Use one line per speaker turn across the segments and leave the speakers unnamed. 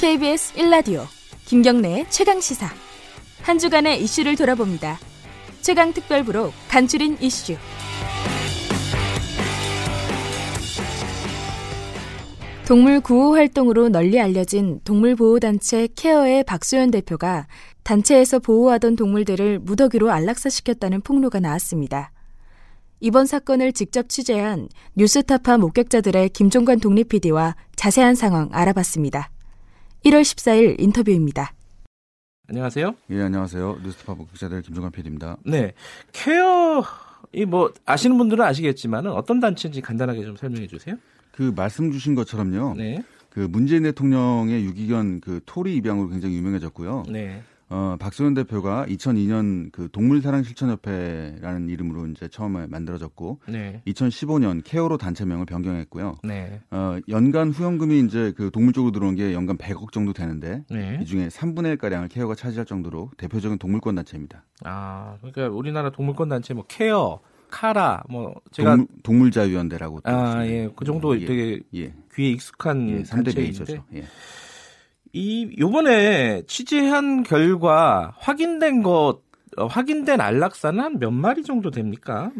KBS 1라디오 김경래의 최강 시사 한 주간의 이슈를 돌아봅니다. 최강 특별부로 간추린 이슈. 동물 구호 활동으로 널리 알려진 동물보호단체 케어의 박소연 대표가 단체에서 보호하던 동물들을 무더기로 안락사시켰다는 폭로가 나왔습니다. 이번 사건을 직접 취재한 뉴스타파 목격자들의 김종관 독립 PD와 자세한 상황 알아봤습니다. 1월 14일 인터뷰입니다.
안녕하세요.
예, 안녕하세요. 뉴스타파 목격자들 김종관 PD입니다.
네. 케어 이 뭐 아시는 분들은 아시겠지만 어떤 단체인지 간단하게 좀 설명해 주세요.
그 말씀 주신 것처럼요.
네.
그 문재인 대통령의 유기견 그 토리 입양으로 굉장히 유명해졌고요.
네.
어, 박소연 대표가 2002년 그 동물사랑 실천협회라는 이름으로 이제 처음에 만들어졌고
네.
2015년 케어로 단체명을 변경했고요.
네.
어, 연간 후원금이 이제 그 동물 쪽으로 들어온 게 연간 100억 정도 되는데
네.
이 중에 3분의 1 가량을 케어가 차지할 정도로 대표적인 동물권 단체입니다.
아, 그러니까 우리나라 동물권 단체 뭐 케어, 카라 뭐 제가
동물, 동물자유연대라고 또
아,
있습니다.
예. 그 정도
예,
되게
예.
귀에 익숙한
예, 3대
단체인데
베이저죠. 예.
이 요번에 취재한 결과 확인된 것 어, 확인된 안락사는 한 몇 마리 정도 됩니까?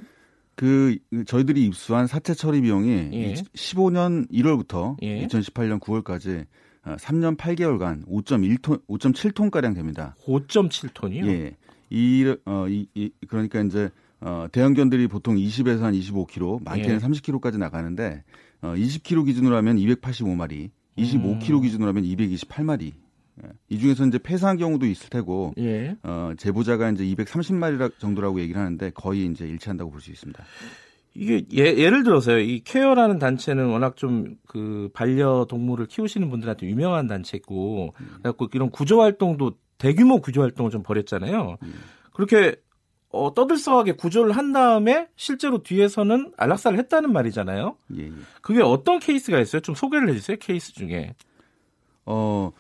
그 저희들이 입수한 사체 처리 비용이
예.
15년 1월부터
예.
2018년 9월까지 3년 8개월간 5.1톤, 5.7톤 가량 됩니다.
5.7톤이요.
예. 이, 어, 이, 이 그러니까 이제 어, 대형견들이 보통 20에서 한 25kg, 많게는
예.
30kg까지 나가는데 어, 20kg 기준으로 하면 285마리, 25kg
음.
기준으로 하면 228마리. 예. 이 중에서 이제 폐사한 경우도 있을 테고
예.
어, 제보자가 이제 230마리 정도라고 얘기를 하는데 거의 이제 일치한다고 볼 수 있습니다.
이게 예, 예를 들어서요. 이 케어라는 단체는 워낙 좀 그 반려 동물을 키우시는 분들한테 유명한 단체고 그래갖고 이런 구조 활동도 대규모 구조 활동을 좀 벌였잖아요. 그렇게 어, 떠들썩하게 구조를 한 다음에 실제로 뒤에서는 안락사를 했다는 말이잖아요.
예, 예.
그게 어떤 케이스가 있어요? 좀 소개를 해주세요. 케이스 중에.
어,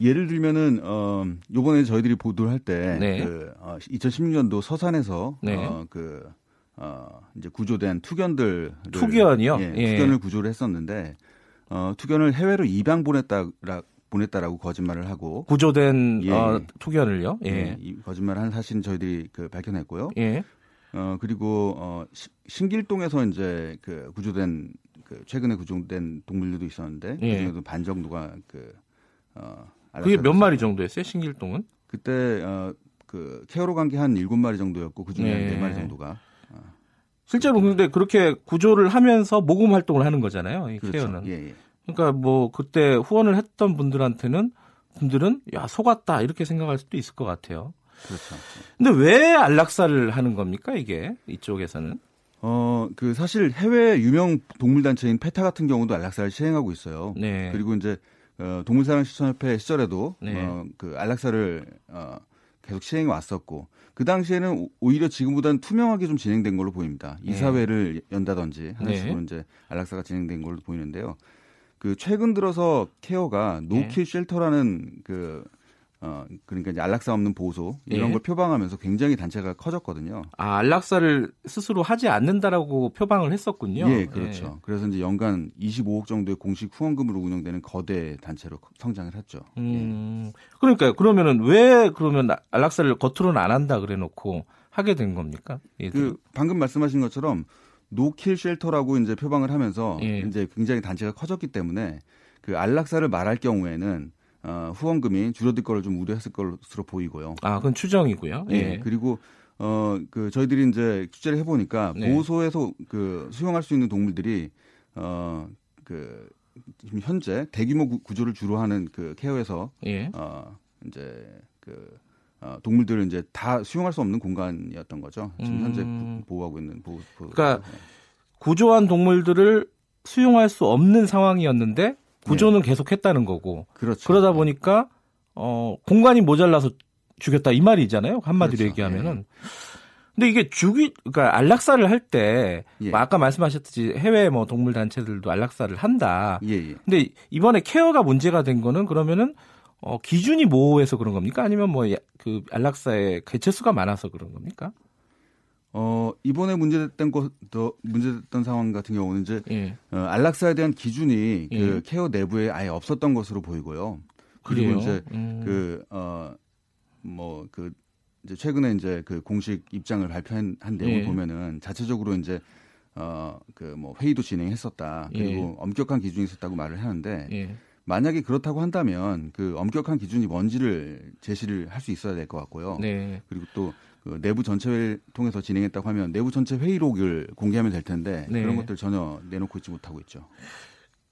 예를 들면은 어 요번에 저희들이 보도를 할때
네.
그 어, 2016년도 서산에서
네.
어, 그 어, 이제 구조된 투견들
투견이요?
예,
예.
투견을 구조를 했었는데 어, 투견을 해외로 입양 보냈다라 보냈다라고 거짓말을 하고
구조된
예,
어,
예.
투견을요.
예.
예.
이 거짓말을 한 사실은 저희들이 그 밝혀냈고요.
예.
어 그리고 어 시- 신길동에서 이제 그 구조된 그 최근에 구조된 동물들도 있었는데
예.
그중에도 반 정도가 그어
그게 몇 마리 정도였어요? 신길동은?
그때 어, 그 케어로 간 게 한 일곱 마리 정도였고 그 중에
네.
네 마리 정도가
실제로 근데 그렇게 구조를 하면서 모금 활동을 하는 거잖아요. 이
그렇죠.
케어는.
예, 예.
그러니까 뭐 그때 후원을 했던 분들한테는 분들은 야 속았다 이렇게 생각할 수도 있을 것 같아요.
그렇죠.
근데 왜 안락사를 하는 겁니까 이게 이쪽에서는?
어, 그 사실 해외 유명 동물 단체인 페타 같은 경우도 안락사를 시행하고 있어요.
네.
그리고 이제 어, 동물사랑 실천협회 시절에도
네.
어, 그 안락사를 어, 계속 시행해 왔었고 그 당시에는 오- 오히려 지금보다는 투명하게 좀 진행된 걸로 보입니다.
네.
이사회를 연다든지 하는
네.
식으로 이제 안락사가 진행된 걸로 보이는데요. 그 최근 들어서 케어가
네.
no kill shelter라는 그 어, 그러니까 이제 안락사 없는 보호소 이런
네.
걸 표방하면서 굉장히 단체가 커졌거든요.
아 안락사를 스스로 하지 않는다라고 표방을 했었군요.
예, 그렇죠. 그래서 이제 연간 25억 정도의 공식 후원금으로 운영되는 거대 단체로 성장을 했죠.
예. 음, 그러니까요. 그러면은 왜 그러면 안락사를 겉으로는 안 한다 그래 놓고 하게 된 겁니까? 얘들은?
그 방금 말씀하신 것처럼 no kill shelter라고 이제 표방을 하면서
예.
이제 굉장히 단체가 커졌기 때문에 그 안락사를 말할 경우에는 어, 후원금이 줄어들 거를 좀 우려했을 것으로 보이고요.
아, 그건 추정이고요.
예.
예.
그리고 어 그 저희들이 이제 취재를 해보니까
네.
보호소에서 그 수용할 수 있는 동물들이 어 그 지금 현재 대규모 구- 구조를 주로 하는 그 케어에서
예.
어 이제 그 어, 동물들을 이제 다 수용할 수 없는 공간이었던 거죠. 지금 현재
음.
구- 보호하고 있는 보호. 보호
그러니까 구조한 동물들을 수용할 수 없는 상황이었는데 구조는 계속했다는 거고
그렇죠.
그러다 보니까 어 공간이 모자라서 죽였다 이 말이잖아요 한마디로
그렇죠.
얘기하면은 근데 이게 죽이 그러니까 안락사를 할때
예.
아까 말씀하셨듯이 해외 뭐 동물 단체들도 안락사를 한다
예, 예.
근데 이번에 케어가 문제가 된 거는 그러면은 어 기준이 모호해서 그런 겁니까 아니면 뭐 그 안락사의 개체수가 많아서 그런 겁니까
어, 이번에 문제됐던 것, 더 문제됐던 상황 같은 경우는 이제
예.
어, 안락사에 대한 기준이
예.
그 케어 내부에 아예 없었던 것으로 보이고요.
그래요.
그리고 이제
음.
그 어 뭐 그 이제 최근에 이제 그 공식 입장을 발표한 한 내용을
예.
보면은 자체적으로 이제 어 그 뭐 회의도 진행했었다. 그리고 엄격한 기준이 있었다고 말을 하는데
예.
만약에 그렇다고 한다면 그 엄격한 기준이 뭔지를 제시를 할 수 있어야 될 것 같고요.
네.
그리고 또 그 내부 전체 회의를 통해서 진행했다고 하면 내부 전체 회의록을 공개하면 될 텐데
네.
그런 것들 전혀 내놓고 있지 못하고 있죠.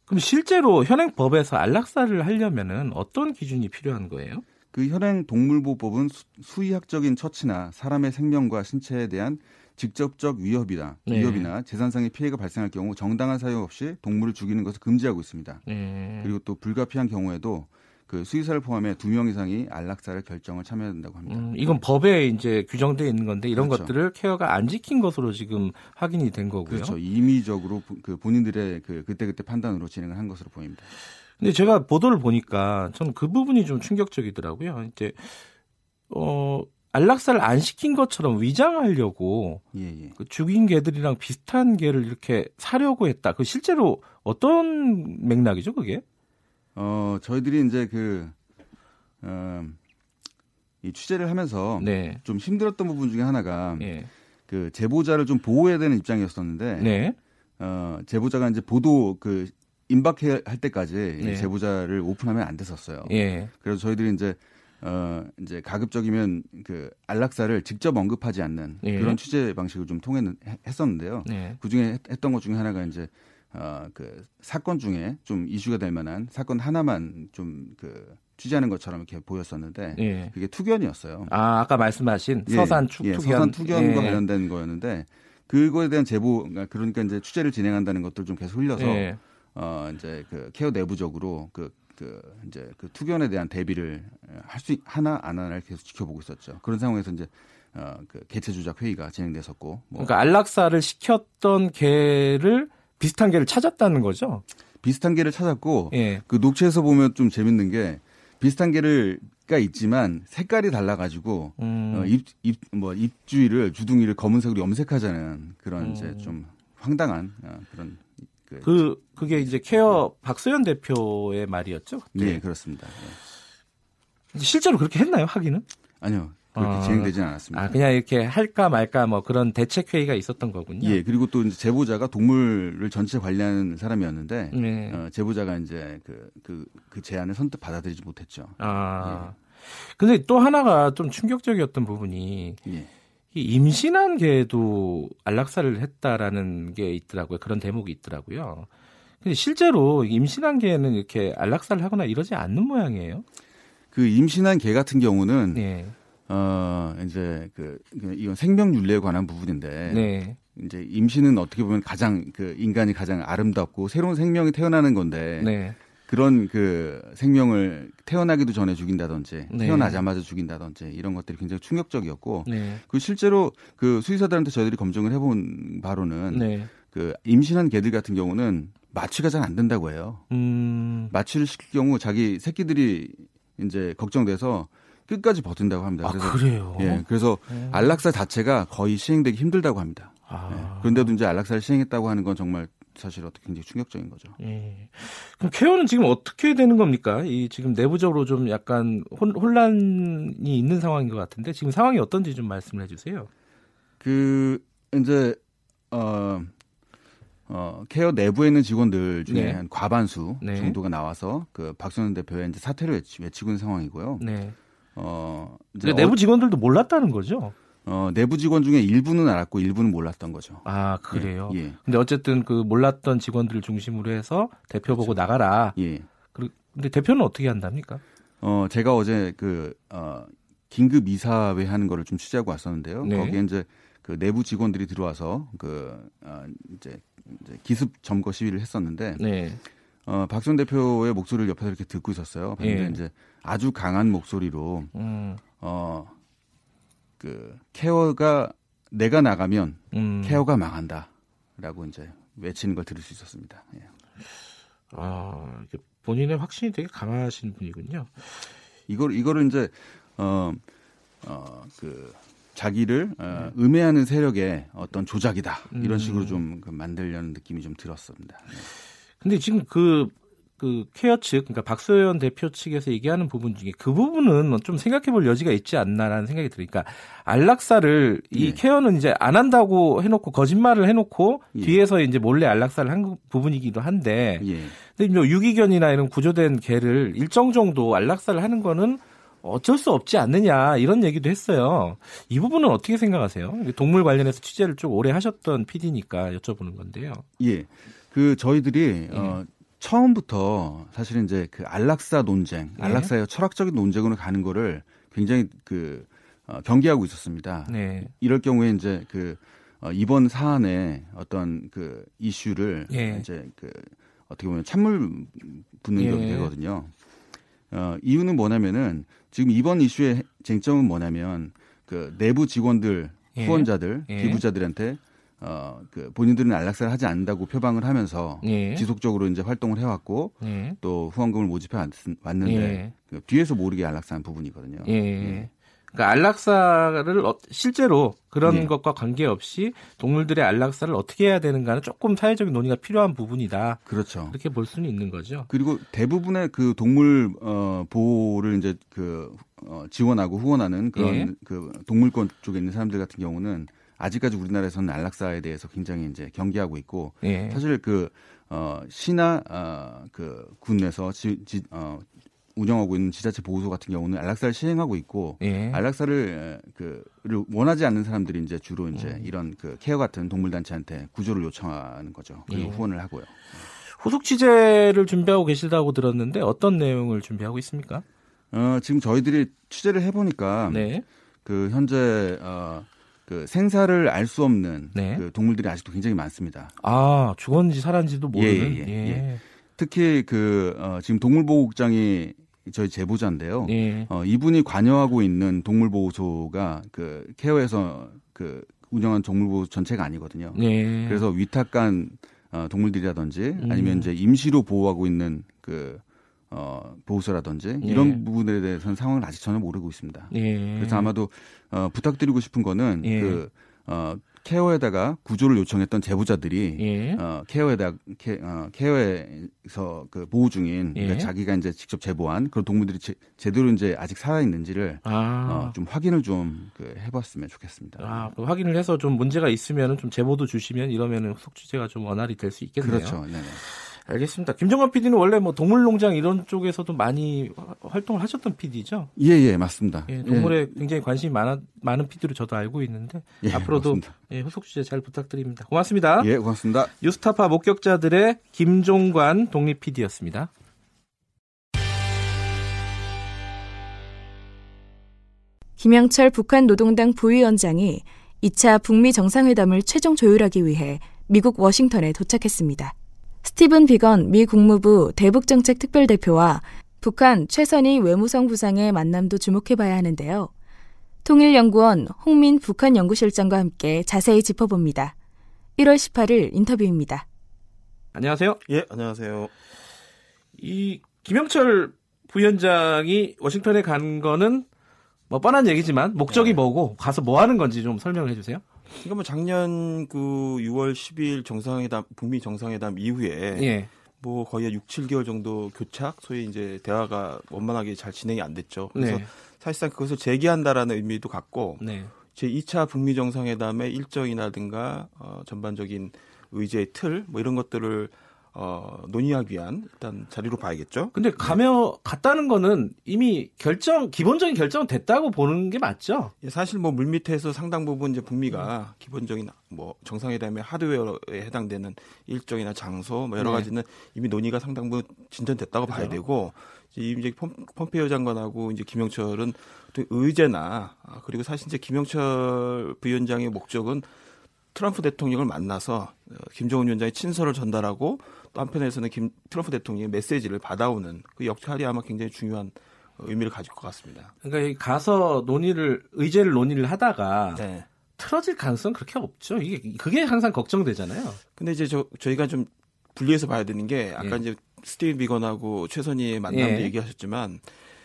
그럼 실제로 현행 법에서 안락사를 하려면은 어떤 기준이 필요한 거예요?
그 현행 동물보호법은 수- 수의학적인 처치나 사람의 생명과 신체에 대한 직접적 위협이나
네.
위협이나 재산상의 피해가 발생할 경우 정당한 사유 없이 동물을 죽이는 것을 금지하고 있습니다.
네.
그리고 또 불가피한 경우에도 그 수의사를 포함해 두 명 이상이 안락사를 결정을 참여해야 된다고 합니다.
음, 이건 법에 이제 규정되어 있는 건데 이런
그렇죠.
것들을 케어가 안 지킨 것으로 지금 확인이 된 거고요.
그렇죠. 임의적으로 부- 그 본인들의 그 그때그때 판단으로 진행을 한 것으로 보입니다.
근데 제가 보도를 보니까 저는 그 부분이 좀 충격적이더라고요. 이제 어 안락사를 안 시킨 것처럼 위장하려고
예, 예.
그 죽인 개들이랑 비슷한 개를 이렇게 사려고 했다. 그 실제로 어떤 맥락이죠, 그게?
어, 저희들이 이제 그, 어, 이 취재를 하면서
네.
좀 힘들었던 부분 중에 하나가
예.
그 제보자를 좀 보호해야 되는 입장이었었는데
네.
어, 제보자가 이제 보도 그 임박해 할 때까지 이
네.
제보자를 오픈하면 안 됐었어요.
예.
그래서 저희들이 이제 어 이제 가급적이면 그 안락사를 직접 언급하지 않는
예.
그런 취재 방식을 좀 통했었는데요.
네.
그 중에 했던 것 중에 하나가 이제 어그 사건 중에 좀 이슈가 될 만한 사건 하나만 좀 그 취재하는 것처럼 이렇게 보였었는데
예.
그게 투견이었어요.
아, 아까 말씀하신
예,
서산 축
예,
투견.
서산 투견과
예.
관련된 거였는데 그거에 대한 제보 그러니까 이제 취재를 진행한다는 것들 좀 계속 흘려서
예.
어 이제 그 케어 내부적으로 그 그 이제 그 투견에 대한 대비를 할 수 하나 안 하나를 계속 지켜보고 있었죠. 그런 상황에서 이제 어그 개체 조작 회의가 진행됐었고 뭐
그러니까 안락사를 시켰던 개를 비슷한 개를 찾았다는 거죠.
비슷한 개를 찾았고
예.
그 녹취에서 보면 좀 재밌는 게 비슷한 개를가 있지만 색깔이 달라가지고
음.
어, 입, 입, 뭐, 입주위를, 주둥이를 검은색으로 염색하자는 그런 이제
음.
좀 황당한 어, 그런. 그,
그 그게 이제 케어 박소연 대표의 말이었죠. 그때.
네, 그렇습니다. 예.
근데 실제로 그렇게 했나요? 하기는?
아니요. 그렇게
아.
진행되진 않았습니다.
아, 그냥 이렇게 할까 말까 뭐 그런 대책 회의가 있었던 거군요.
예, 그리고 또 이제 제보자가 동물을 전체 관리하는 사람이었는데,
네.
어, 제보자가 이제 그, 그, 그 제안을 선뜻 받아들이지 못했죠.
아. 근데 또 하나가 좀 충격적이었던 부분이
예.
이 임신한 개도 안락사를 했다라는 게 있더라고요. 그런 대목이 있더라고요. 근데 실제로 임신한 개는 이렇게 안락사를 하거나 이러지 않는 모양이에요.
그 임신한 개 같은 경우는,
네.
어, 이제 그, 그 이건 생명윤리에 관한 부분인데,
네.
이제 임신은 어떻게 보면 가장 그 인간이 가장 아름답고 새로운 생명이 태어나는 건데,
네.
그런 그 생명을 태어나기도 전에 죽인다든지
네.
태어나자마자 죽인다든지 이런 것들이 굉장히 충격적이었고
네.
그 실제로 그 수의사들한테 저희들이 검증을 해본 바로는
네.
그 임신한 개들 같은 경우는 마취가 잘 안 된다고 해요.
음.
마취를 시킬 경우 자기 새끼들이 이제 걱정돼서 끝까지 버틴다고 합니다.
아,
그래서
그래요?
예, 그래서 안락사 자체가 거의 시행되기 힘들다고 합니다.
아.
예. 그런데도 이제 안락사를 시행했다고 하는 건 정말 사실 어떻게 굉장히 충격적인 거죠.
예. 그럼 케어는 지금 어떻게 되는 겁니까? 이 지금 내부적으로 좀 약간 혼, 혼란이 있는 상황인 것 같은데 지금 상황이 어떤지 좀 말씀을 해주세요.
그 이제 어, 어 케어 내부에 있는 직원들 중에
네.
한 과반수
네.
정도가 나와서 그 박선원 대표의 이제 사퇴를 외치, 외치고 있는 상황이고요.
네.
어 이제
근데 내부 직원들도 몰랐다는 거죠?
어, 어, 내부 직원 중에 일부는 알았고 일부는 몰랐던 거죠.
아 그래요.
예.
근데 어쨌든 그 몰랐던 직원들을 중심으로 해서 대표 보고 나가라.
예.
그리- 근데 대표는 어떻게 한답니까?
어 제가 어제 그 어, 긴급 이사회 하는 거를 좀 취재하고 왔었는데요.
네.
거기에 이제 그 내부 직원들이 들어와서 그 어, 이제, 이제 기습 점거 시위를 했었는데
네.
어, 박선 대표의 목소리를 옆에서 이렇게 듣고 있었어요. 근데
예.
이제 아주 강한 목소리로
음.
어, 그 케어가 내가 나가면
음.
케어가 망한다라고 이제 외치는 걸 들을 수 있었습니다. 예.
아 본인의 확신이 되게 강하신 분이군요.
이걸 이거를 이제 어, 어어그 자기를 어, 음해하는 세력의 어떤 조작이다 이런 식으로 좀그 만들려는 느낌이 좀 들었습니다. 네.
근데 지금 그, 그 케어 측, 그러니까 박소연 대표 측에서 얘기하는 부분 중에 그 부분은 좀 생각해 볼 여지가 있지 않나라는 생각이 들으니까 안락사를 이
예.
케어는 이제 안 한다고 해놓고 거짓말을 해놓고
예.
뒤에서 이제 몰래 안락사를 한 부분이기도 한데
예.
근데 뭐 유기견이나 이런 구조된 개를 일정 정도 안락사를 하는 거는 어쩔 수 없지 않느냐 이런 얘기도 했어요. 이 부분은 어떻게 생각하세요? 동물 관련해서 취재를 좀 오래 하셨던 PD니까 여쭤보는 건데요.
예. 그 저희들이
예.
어 처음부터 사실은 이제 그 안락사 논쟁,
예.
안락사의 철학적인 논쟁으로 가는 거를 굉장히 그 어, 경계하고 있었습니다.
네.
이럴 경우에 이제 그 어, 이번 사안의 어떤 그 이슈를
예.
이제 그 어떻게 보면 찬물 붓는
예.
격이 되거든요. 어, 이유는 뭐냐면은 지금 이번 이슈의 쟁점은 뭐냐면 그 내부 직원들,
예.
후원자들,
예.
기부자들한테 어, 그 본인들은 안락사를 하지 않는다고 표방을 하면서
예.
지속적으로 이제 활동을 해왔고
예.
또 후원금을 모집해 왔- 왔는데
예.
그 뒤에서 모르게 안락사한 부분이거든요.
예. 그러니까 안락사를 어- 실제로 그런
예.
것과 관계없이 동물들의 안락사를 어떻게 해야 되는가는 조금 사회적인 논의가 필요한 부분이다.
그렇죠.
이렇게 볼 수는 있는 거죠.
그리고 대부분의 그 동물 어 보호를 이제 그 어, 지원하고 후원하는 그런
예.
그 동물권 쪽에 있는 사람들 같은 경우는 아직까지 우리나라에서는 안락사에 대해서 굉장히 이제 경계하고 있고
예.
사실 그 어, 시나 어, 그 군에서 지, 지, 어, 운영하고 있는 지자체 보호소 같은 경우는 안락사를 시행하고 있고
예.
안락사를 에, 그를 원하지 않는 사람들이 이제 주로 이제
음.
이런 그 케어 같은 동물 단체한테 구조를 요청하는 거죠. 그리고
예.
후원을 하고요.
후속 취재를 준비하고 계시다고 들었는데 어떤 내용을 준비하고 있습니까?
어, 지금 저희들이 취재를 해보니까
네.
그 현재 어, 그 생사를 알 수 없는
네.
그 동물들이 아직도 굉장히 많습니다.
아, 죽었는지 살았는지도 모르는.
예, 예, 예. 특히 그 어, 지금 동물보호국장이 저희 제보자인데요.
예.
어, 이분이 관여하고 있는 동물보호소가 그 케어에서 그 운영한 동물보호 전체가 아니거든요.
예.
그래서 위탁간 어, 동물들이라든지
음.
아니면 이제 임시로 보호하고 있는 그 어, 보호소라든지
예.
이런 부분에 대해서는 상황을 아직 전혀 모르고 있습니다.
예.
그래서 아마도 어, 부탁드리고 싶은 거는
예.
그 어, 케어에다가 구조를 요청했던 제보자들이
예.
어, 케어에다 케, 어, 케어에서 그 보호 중인
예.
그러니까 자기가 이제 직접 제보한 그런 동물들이 제, 제대로 이제 아직 살아 있는지를
아.
어, 좀 확인을 좀 그, 해봤으면 좋겠습니다.
아, 그 확인을 해서 좀 문제가 있으면은 좀 제보도 주시면 이러면은 후속 취재가 좀 원활히 될 수 있겠네요.
그렇죠. 네네.
알겠습니다. 김정관 PD는 원래 뭐 동물농장 이런 쪽에서도 많이 화- 활동을 하셨던 PD죠.
예, 예, 맞습니다.
예, 동물에 굉장히 관심이 많아, 많은 PD로 저도 알고 있는데
예,
앞으로도
맞습니다.
예, 후속 취재 잘 부탁드립니다. 고맙습니다.
예, 고맙습니다.
뉴스타파 목격자들의 김종관 독립 PD였습니다.
김영철 북한 노동당 부위원장이 2차 북미 정상회담을 최종 조율하기 위해 미국 워싱턴에 도착했습니다. 스티븐 비건 미 국무부 대북정책 특별대표와 북한 최선희 외무성 부상의 만남도 주목해봐야 하는데요. 통일연구원 홍민 북한 연구실장과 함께 자세히 짚어봅니다. 1월 18일 인터뷰입니다.
안녕하세요.
예, 안녕하세요.
이 김영철 부위원장이 워싱턴에 간 거는 뭐 뻔한 얘기지만 목적이
네.
뭐고 가서 뭐 하는 건지 좀 설명을 해주세요.
그러니까 뭐 작년 그 6월 10일 정상회담 북미 정상회담 이후에
예.
뭐 거의 한 6, 7개월 정도 교착 소위 이제 대화가 원만하게 잘 진행이 안 됐죠. 그래서
네.
사실상 그것을 재개한다라는 의미도 갖고
네.
제 2차 북미 정상회담의 일정이라든가 어, 전반적인 의제의 틀 뭐 이런 것들을 어, 논의하기 위한 일단 자리로 봐야겠죠.
근데 가며 갔다는 거는 이미 결정 기본적인 결정은 됐다고 보는 게 맞죠?
예, 사실 뭐 물밑에서 상당 부분 이제 북미가 기본적인 뭐 정상회담의 하드웨어에 해당되는 일정이나 장소 뭐 여러
네.
가지는 이미 논의가 상당 부분 진전됐다고 봐야
그죠.
되고 이제 폼페이오 장관하고 이제 김영철은 또 의제나 아, 그리고 사실 이제 김영철 부위원장의 목적은 트럼프 대통령을 만나서 어, 김정은 위원장의 친서를 전달하고 또 한편에서는 김 트럼프 대통령의 메시지를 받아오는 그 역할이 아마 굉장히 중요한 어, 의미를 가질 것 같습니다.
그러니까 가서 논의를 의제를 논의를 하다가
네.
틀어질 가능성 은 그렇게 없죠. 이게 그게 항상 걱정되잖아요.
근데 이제 저 저희가 좀 분리해서 봐야 되는 게 아까
예.
이제 스티브 비건하고 최선희의 만남도
예.
얘기하셨지만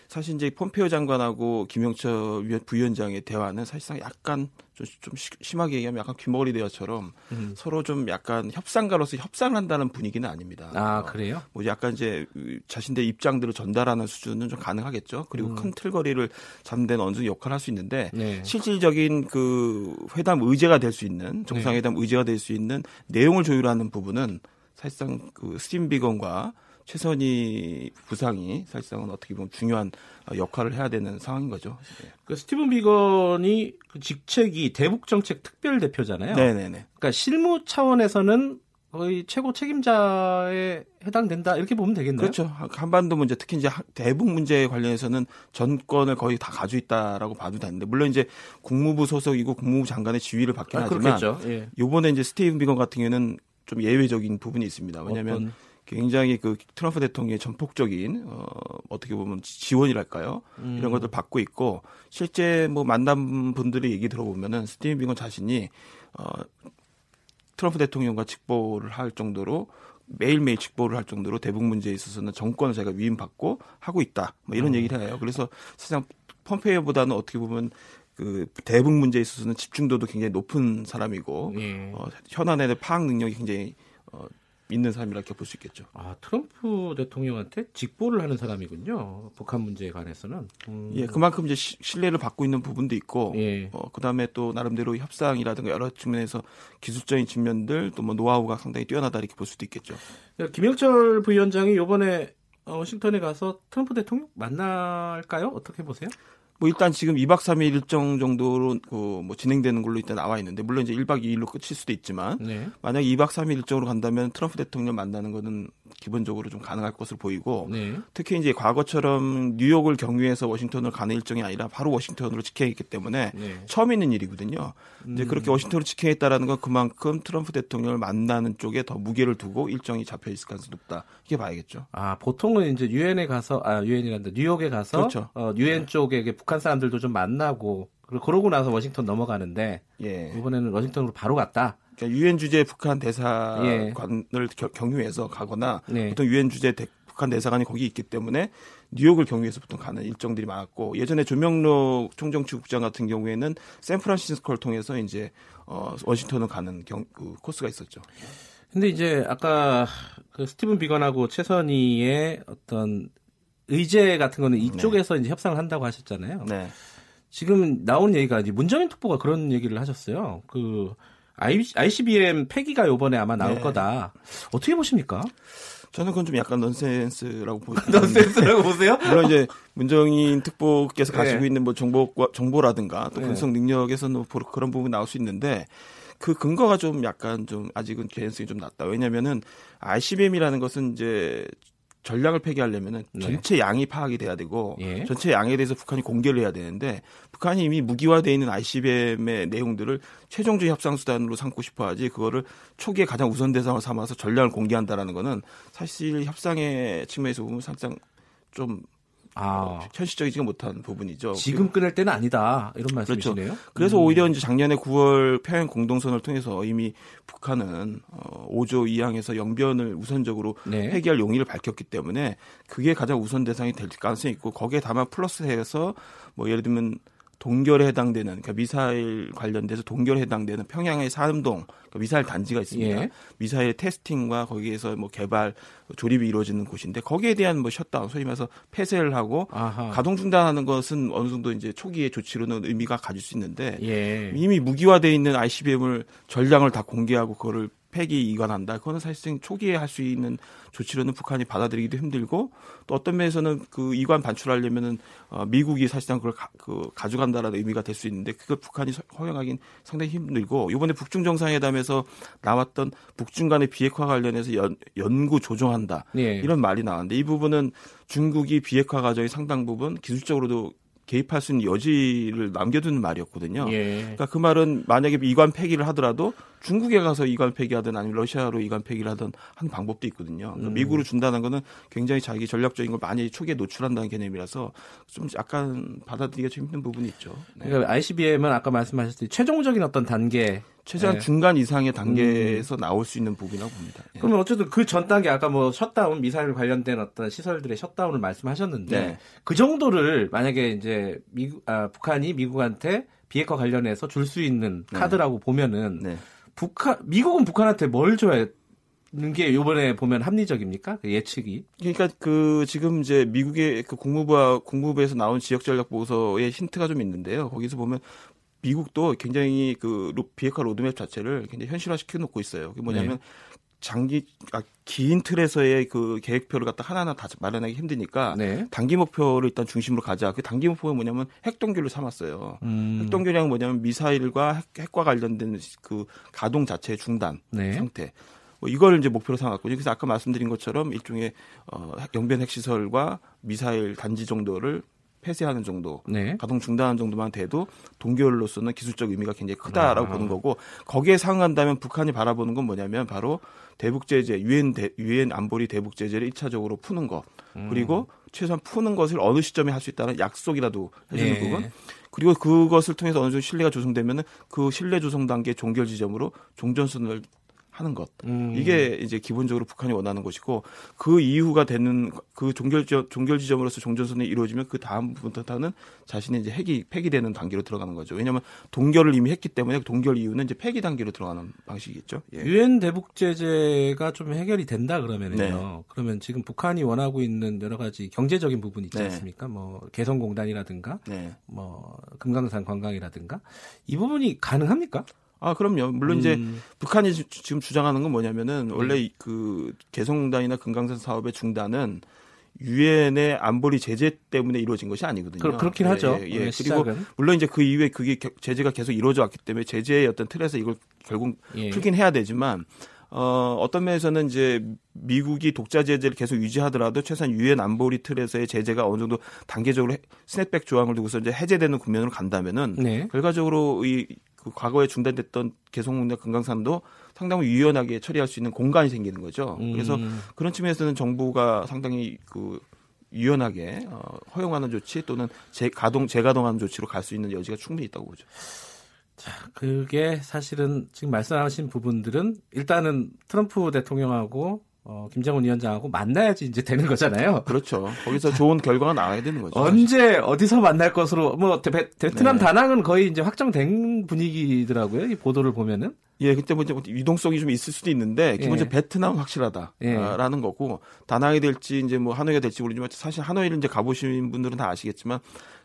사실 이제 폼페오 장관하고 김영철 위원- 부위원장의 대화는 사실상 약간 좀, 좀 시- 심하게 얘기하면 약간 귀머거리 대화처럼
음.
서로 좀 약간 협상가로서 협상을 한다는 분위기는 아닙니다.
아
어,
그래요?
뭐 약간 이제 자신들의 입장들을 전달하는 수준은 좀 가능하겠죠. 그리고
음.
큰 틀거리를 잡는 데는 어느 정도 역할을 할 수 있는데
네.
실질적인 그 회담 의제가 될 수 있는 정상회담 의제가 될 수 있는 내용을 조율하는 부분은 사실상 그 스팀 비건과 최선희 부상이 사실상은 어떻게 보면 중요한 어, 역할을 해야 되는 상황인 거죠.
그 스티븐 비건이 그 직책이 대북 정책 특별 대표잖아요.
네, 네, 네.
그러니까 실무 차원에서는 거의 최고 책임자에 해당된다 이렇게 보면 되겠네요.
그렇죠. 한반도 문제 특히 이제 하- 대북 문제에 관련해서는 전권을 거의 다 가지고 있다라고 봐도 되는데 물론 이제 국무부 소속이고 국무부 장관의 지위를 받긴
아,
하지만
그렇겠죠. 예.
요번에 이제 스티븐 비건 같은 경우에는 좀 예외적인 부분이 있습니다. 왜냐하면
어떤-
굉장히 그 트럼프 대통령의 전폭적인 어, 어떻게 보면 지원이랄까요
음.
이런 것들 받고 있고 실제 뭐 만난 분들의 얘기 들어보면은 스티븐 비건 자신이 어, 트럼프 대통령과 직보를 할 정도로 매일매일 직보를 할 정도로 대북 문제에 있어서는 정권을 제가 위임받고 하고 있다. 뭐 이런
음.
얘기를 해요. 그래서 사실상 펌페이어보다는 어떻게 보면 그 대북 문제에 있어서는 집중도도 굉장히 높은 사람이고
예.
어, 현안에 대한 파악 능력이 굉장히 어, 있는 사람이라 볼 수 있겠죠.
아 트럼프 대통령한테 직보를 하는 사람이군요. 북한 문제에 관해서는. 음.
예, 그만큼 이제 시- 신뢰를 받고 있는 부분도 있고,
예.
어, 그 다음에 또 나름대로 협상이라든가 여러 측면에서 기술적인 측면들 또 뭐 노하우가 상당히 뛰어나다 이렇게 볼 수도 있겠죠.
김영철 부위원장이 이번에 어, 워싱턴에 가서 트럼프 대통령 만날까요? 어떻게 보세요?
뭐 일단 지금 2박 3일 일정 정도로 그뭐 진행되는 걸로 일단 나와 있는데 물론 이제 1박 2일로 끝일 수도 있지만
네.
만약 2박 3일 일정으로 간다면 트럼프 대통령 만나는 거는 기본적으로 좀 가능할 것으로 보이고
네.
특히 이제 과거처럼 뉴욕을 경유해서 워싱턴을 가는 일정이 아니라 바로 워싱턴으로 직행했기 때문에
네.
처음 있는 일이거든요. 이제
음.
그렇게 워싱턴으로 직행했다라는 건 그만큼 트럼프 대통령을 만나는 쪽에 더 무게를 두고 일정이 잡혀 있을 가능성이 높다. 이렇게 봐야겠죠.
아 보통은 이제 유엔에 가서 아 유엔이란다 뉴욕에 가서
그렇죠.
어, 유엔 쪽에 이게 북한 사람들도 좀 만나고 그러고 나서 워싱턴 넘어가는데
예.
이번에는 워싱턴으로 바로 갔다.
그러니까 유엔 주재 북한
예.
대사관을 겨- 경유해서 가거나
네.
보통 유엔 주재 대- 북한 대사관이 거기 있기 때문에 뉴욕을 경유해서 보통 가는 일정들이 많았고 예전에 조명록 총정치국장 같은 경우에는 샌프란시스코를 통해서 이제 어, 워싱턴을 가는 경, 그 코스가 있었죠.
근데 이제 아까 그 스티븐 비건하고 최선희의 어떤 의제 같은 거는 이쪽에서 이제 협상을 한다고 하셨잖아요.
네.
지금 나온 얘기가 이제 문정인 특보가 그런 얘기를 하셨어요. 그 ICBM 폐기가 요번에 아마 나올
네.
거다. 어떻게 보십니까?
저는 그건 좀 약간 넌센스라고 보입니다.
넌센스라고 보세요?
물론 이제 문정인 특보께서 가지고
네.
있는 뭐 정보 정보라든가 또
네.
분석 능력에서는 뭐 그런 부분이 나올 수 있는데 그 근거가 좀 약간 좀 아직은 개연성이 좀 낮다. 왜냐면은 ICBM이라는 것은 이제 전략을 폐기하려면은
네.
전체 양이 파악이 돼야 되고
예.
전체 양에 대해서 북한이 공개를 해야 되는데 북한이 이미 무기화돼 있는 ICBM의 내용들을 최종적 협상 수단으로 삼고 싶어하지 그거를 초기에 가장 우선 대상을 삼아서 전략을 공개한다라는 거는 사실 협상의 측면에서 보면 사실상 좀
아,
현실적이지 못한 부분이죠.
지금 끊을 때는 아니다. 이런 말씀이시네요.
그래서
음.
오히려 이제 작년에 9월 평양 공동선을 통해서 이미 북한은 어, 5조 이항에서 영변을 우선적으로
네.
폐기할 용의를 밝혔기 때문에 그게 가장 우선 대상이 될 가능성이 있고 거기에 다만 플러스해서 뭐 예를 들면 동결에 해당되는 그러니까 미사일 관련돼서 동결에 해당되는 평양의 산음동 그러니까 미사일 단지가 있습니다.
예.
미사일 테스팅과 거기에서 뭐 개발 조립이 이루어지는 곳인데 거기에 대한 뭐 셧다운 소위 말해서 폐쇄를 하고
아하.
가동 중단하는 것은 어느 정도 이제 초기의 조치로는 의미가 가질 수 있는데
예.
이미 무기화돼 있는 ICBM을 전량을 다 공개하고 그거를 폐기 이관한다. 그거는 사실상 초기에 할 수 있는 조치로는 북한이 받아들이기도 힘들고 또 어떤 면에서는 그 이관 반출하려면은 어, 미국이 사실상 그걸 가, 그 가져간다라는 의미가 될 수 있는데 그걸 북한이 서- 허용하긴 상당히 힘들고 이번에 북중 정상회담에서 나왔던 북중 간의 비핵화 관련해서 연, 연구 조정한다.
예.
이런 말이 나왔는데 이 부분은 중국이 비핵화 과정의 상당 부분 기술적으로도 개입할 수 있는 여지를 남겨두는 말이었거든요.
예.
그러니까 그 말은 만약에 이관 폐기를 하더라도 중국에 가서 이관 폐기하든 아니면 러시아로 이관 폐기를 하든 하는 방법도 있거든요. 그러니까
음.
미국으로 준다는 거는 굉장히 자기 전략적인 걸 많이 초기에 노출한다는 개념이라서 좀 약간 받아들이기가 좀 힘든 부분이 있죠. 네.
그러니까 ICBM은 아까 말씀하셨듯이 최종적인 어떤 단계
최소한
네.
중간 이상의 단계에서 나올 수 있는 부분이라고 봅니다. 예.
그러면 어쨌든 그 전 단계 아까 뭐 셧다운 미사일 관련된 어떤 시설들의 셧다운을 말씀하셨는데
네.
그 정도를 만약에 이제 미국 아, 북한이 미국한테 비핵화 관련해서 줄 수 있는
네.
카드라고 보면은
네.
북한 미국은 북한한테 뭘 줘야 하는 게 이번에 보면 합리적입니까? 그 예측이.
그러니까 그 지금 이제 미국의 그 국무부와 국무부에서 나온 지역 전략 보고서에 힌트가 좀 있는데요. 거기서 보면 미국도 굉장히 그 로- 비핵화 로드맵 자체를 굉장히 현실화 시켜 놓고 있어요. 그게 뭐냐면 장기 아, 긴 틀에서의 그 계획표를 갖다 하나하나 다 마련하기 힘드니까
네.
단기 목표를 일단 중심으로 가자. 그 단기 목표가 뭐냐면 핵동결을 삼았어요.
음.
핵동결이란 뭐냐면 미사일과 핵, 핵과 관련된 그 가동 자체의 중단
네.
상태. 뭐 이걸 이제 목표로 삼았거든요. 그래서 아까 말씀드린 것처럼 일종의 어, 영변 핵시설과 미사일 단지 정도를 폐쇄하는 정도,
네.
가동 중단하는 정도만 돼도 동결로서는 기술적 의미가 굉장히 크다라고
아.
보는 거고 거기에 상응한다면 북한이 바라보는 건 뭐냐면 바로 대북 제재, 유엔 대- 유엔 안보리 대북 제재를 1차적으로 푸는 것.
음.
그리고 최소한 푸는 것을 어느 시점에 할 수 있다는 약속이라도 해주는
네.
부분. 그리고 그것을 통해서 어느 정도 신뢰가 조성되면은 그 신뢰 조성 단계 종결 지점으로 종전선을 하는 것.
음.
이게 이제 기본적으로 북한이 원하는 것이고 그 이후가 되는 그 종결 지 종결 지점으로서 종전선이 이루어지면 그 다음부터는 자신의 이제 핵이 폐기되는 단계로 들어가는 거죠. 왜냐하면 동결을 이미 했기 때문에 동결 이후는 이제 폐기 단계로 들어가는 방식이겠죠. 예.
유엔 대북 제재가 좀 해결이 된다 그러면은요.
네.
그러면 지금 북한이 원하고 있는 여러 가지 경제적인 부분 있지
네.
않습니까? 뭐 개성공단이라든가
네.
뭐 금강산 관광이라든가 이 부분이 가능합니까?
아 그럼요. 물론 이제
음,
북한이 지- 지금 주장하는 건 뭐냐면은
네.
원래 이- 그 개성공단이나 금강산 사업의 중단은 유엔의 안보리 제재 때문에 이루어진 것이 아니거든요.
그, 그렇긴
예,
하죠.
예, 예.
예,
그리고. 물론 이제 그 이후에 그게 겨- 제재가 계속 이루어져 왔기 때문에 제재의 어떤 틀에서 이걸 결국
예.
풀긴 해야 되지만 어, 어떤 면에서는 이제 미국이 독자 제재를 계속 유지하더라도 최소한 유엔 안보리 틀에서의 제재가 어느 정도 단계적으로 해- 스냅백 조항을 두고서 이제 해제되는 국면으로 간다면은
네.
결과적으로 이 그 과거에 중단됐던 개성공단 금강산도 상당히 유연하게 처리할 수 있는 공간이 생기는 거죠. 그래서
음,
그런 측면에서는 정부가 상당히 그 유연하게 어, 허용하는 조치 또는 재가동 재가동하는 조치로 갈 수 있는 여지가 충분히 있다고 보죠.
그게 사실은 지금 말씀하신 부분들은 일단은 트럼프 대통령하고 어, 김정은 위원장하고 만나야지 이제 되는 거잖아요.
그렇죠. 거기서 좋은 결과가 나와야 되는 거죠.
언제 어디서 만날 것으로 뭐 베, 베트남
네.
다낭은 거의 이제 확정된 분위기더라고요. 이 보도를 보면은.
예, 그때 뭐 이제 유동성이 좀 있을 수도 있는데 기본적으로
예.
베트남 확실하다라는
예.
거고 다낭이 될지 이제 뭐 하노이가 될지 모르지만 사실 하노이를 이제 가보신 분들은 다 아시겠지만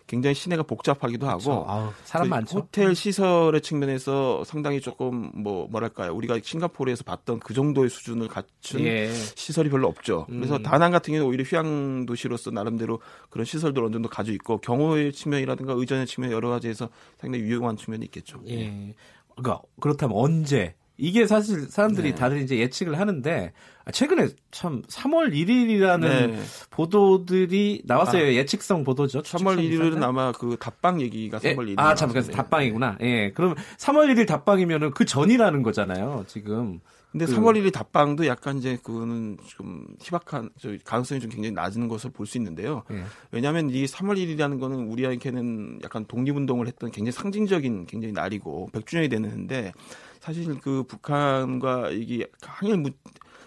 굉장히 시내가 복잡하기도 하고
아우, 사람
그
많죠.
호텔 시설의 측면에서 상당히 조금 뭐 뭐랄까요 우리가 싱가포르에서 봤던 그 정도의 수준을 갖춘
예.
시설이 별로 없죠. 그래서
음.
다낭 같은 경우는 오히려 휴양 도시로서 나름대로 그런 시설들 어느 정도 가지고 있고 경호의 측면이라든가 의전의 측면 여러 가지에서 상당히 유용한 측면이 있겠죠.
예. 그러니까 그렇다면 언제? 이게 사실 사람들이
네.
다들 이제 예측을 하는데 아, 최근에 참 3월 1일이라는
네.
보도들이 나왔어요. 예측성 보도죠.
3월 1일은
추측성
아마 그 답방 얘기가 3월 1일.
아, 참, 그래서 답방이구나. 예. 그럼 3월 1일 답방이면은 그 전이라는 거잖아요, 지금.
근데
그-
3월 1일 답방도 약간 이제 그거는 좀 희박한 저 가능성이 좀 굉장히 낮은 것을 볼 수 있는데요.
예.
왜냐하면 이 3월 1일이라는 거는 우리한테는 약간 독립운동을 했던 굉장히 상징적인 굉장히 날이고 100주년이 되는데 사실 그 북한과 이게 항일 무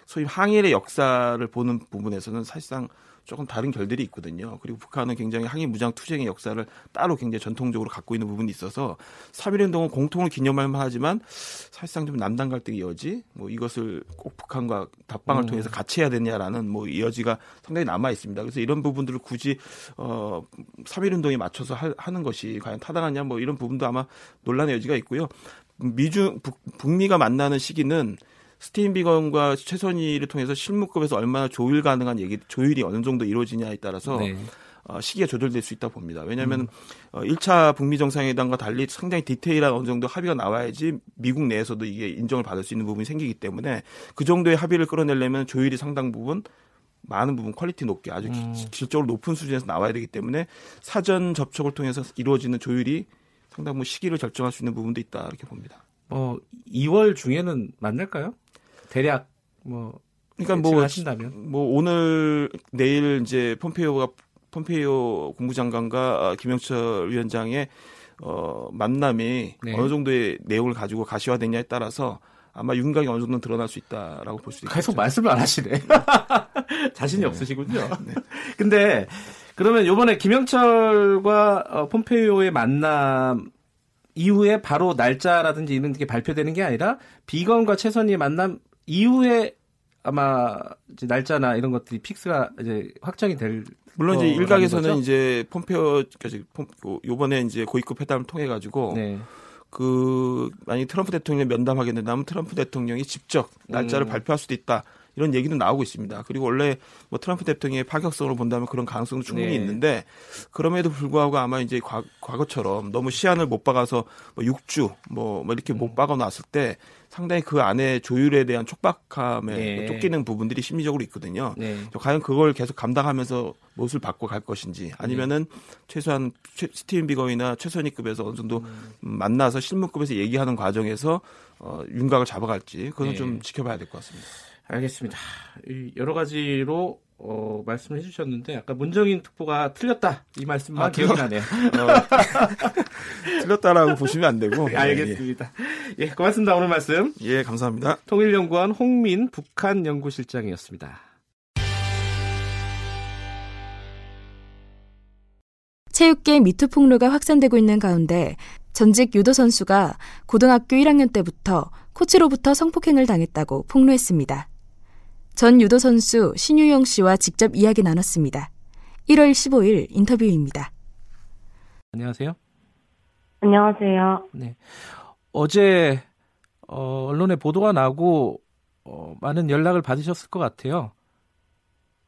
소위 항일의 역사를 보는 부분에서는 사실상 조금 다른 결들이 있거든요. 그리고 북한은 굉장히 항일 무장 투쟁의 역사를 따로 굉장히 전통적으로 갖고 있는 부분이 있어서 3.1운동은 공통을 기념할 만 하지만 사실상 좀 남당 갈등의 여지, 뭐 이것을 꼭 북한과 답방을
음.
통해서 같이 해야 되냐라는 뭐 여지가 상당히 남아 있습니다. 그래서 이런 부분들을 굳이 어 3.1운동에 맞춰서 하, 하는 것이 과연 타당하냐 뭐 이런 부분도 아마 논란의 여지가 있고요. 미중 북, 북미가 만나는 시기는 스티인비건과 최선희를 통해서 실무급에서 얼마나 조율 가능한 얘기, 조율이 어느 정도 이루어지냐에 따라서
네.
어, 시기가 조절될 수 있다 봅니다. 왜냐하면 어, 1차 북미 정상회담과 달리 상당히 디테일한 어느 정도 합의가 나와야지 미국 내에서도 이게 인정을 받을 수 있는 부분이 생기기 때문에 그 정도의 합의를 끌어내려면 조율이 상당 부분 많은 부분 quality 높게 아주 기-
음.
질적으로 높은 수준에서 나와야 되기 때문에 사전 접촉을 통해서 이루어지는 조율이 상당 부분 시기를 결정할 수 있는 부분도 있다 이렇게 봅니다.
어, 2월 중에는 만날까요? 대략 뭐
그러니까 뭐
하신다면
뭐 오늘 내일 이제 폼페이오가 폼페이오 국무장관과 어, 김영철 위원장의 어, 만남이
네.
어느 정도의 내용을 가지고 가시화되냐에 따라서 아마 윤곽이 어느 정도는 드러날 수 있다라고 볼 수 있겠죠.
계속 말씀을 안 하시네. 자신이 없으시군요. 근데 그러면 요번에 김영철과 어, 폼페이오의 만남 이후에 바로 날짜라든지 이런 게 발표되는 게 아니라 비건과 최선희의 만남 이후에 아마 이제 날짜나 이런 것들이 픽스가 이제 확정이 될
물론 이제 일각에서는
거죠?
이제 폼페오까지 폼- 요- 요번에 이제 고위급 회담을 통해 가지고
네.
그 만약 트럼프 대통령 면담하게 된다면 트럼프 대통령이 직접 날짜를
음.
발표할 수도 있다. 이런 얘기는 나오고 있습니다. 그리고 원래 뭐 트럼프 대통령의 파격성으로 본다면 그런 가능성도 충분히
네.
있는데 그럼에도 불구하고 아마 이제 과, 거처럼 너무 시한을 못 박아서 뭐 6주 뭐, 뭐 이렇게
음.
못 박아 놨을 때 상당히 그 안에 조율에 대한 촉박함에
네.
쫓기는 부분들이 심리적으로 있거든요.
네.
과연 그걸 계속 감당하면서 못을 바꿔 갈 것인지 아니면은 최소한 최- 스티븐 비거이나 최선희급에서 어느 정도 음, 만나서 실무급에서 얘기하는 과정에서 어, 윤곽을 잡아갈지 그건
네.
좀 지켜봐야 될 것 같습니다.
알겠습니다. 이 여러 가지로 어, 말씀을 해주셨는데 아까 문정인 특보가 틀렸다 이 말씀만
아,
기억이 나네요.
틀렸다라고 보시면 안 되고.
네, 알겠습니다. 예, 고맙습니다. 오늘 말씀.
예, 예, 감사합니다.
통일연구원 홍민 북한 연구실장이었습니다.
체육계 미투 폭로가 확산되고 있는 가운데 전직 유도 선수가 고등학교 1학년 때부터 코치로부터 성폭행을 당했다고 폭로했습니다. 전 유도 선수 신유영 씨와 직접 이야기 나눴습니다. 1월 15일 인터뷰입니다.
안녕하세요.
안녕하세요.
네. 어제 어, 언론에 보도가 나고 어, 많은 연락을 받으셨을 것 같아요.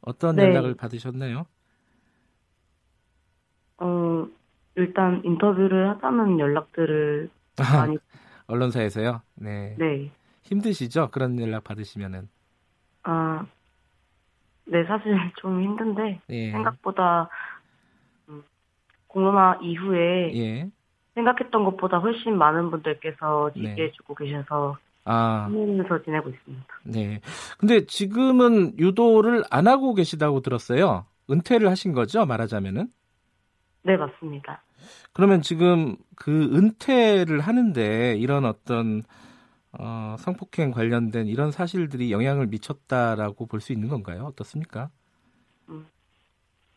어떤
네.
연락을 받으셨나요?
어, 일단 인터뷰를 하자는 연락들을 많이,
언론사에서요. 네.
네.
힘드시죠? 그런 연락 받으시면은.
아, 네, 사실 좀 힘든데,
예.
생각보다, 음, 코로나 이후에
예.
생각했던 것보다 훨씬 많은 분들께서
네.
지지해주고 계셔서
아,
힘내면서 지내고 있습니다.
네. 근데 지금은 유도를 안 하고 계시다고 들었어요. 은퇴를 하신 거죠? 말하자면은.
네, 맞습니다.
그러면 지금 그 은퇴를 하는데 이런 어떤 어, 성폭행 관련된 이런 사실들이 영향을 미쳤다라고 볼 수 있는 건가요? 어떻습니까?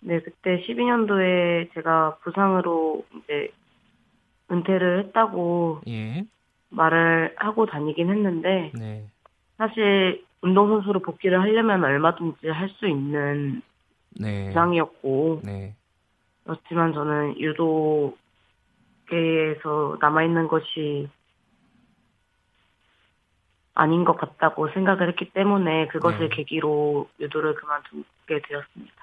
네, 그때 12년도에 제가 부상으로 이제 은퇴를 했다고
예.
말을 하고 다니긴 했는데,
네.
사실 운동선수로 복귀를 하려면 얼마든지 할 수 있는
네.
부상이었고
네.
그렇지만 저는 유도계에서 남아있는 것이 아닌 것 같다고 생각을 했기 때문에 그것을
네.
계기로 유도를 그만두게 되었습니다.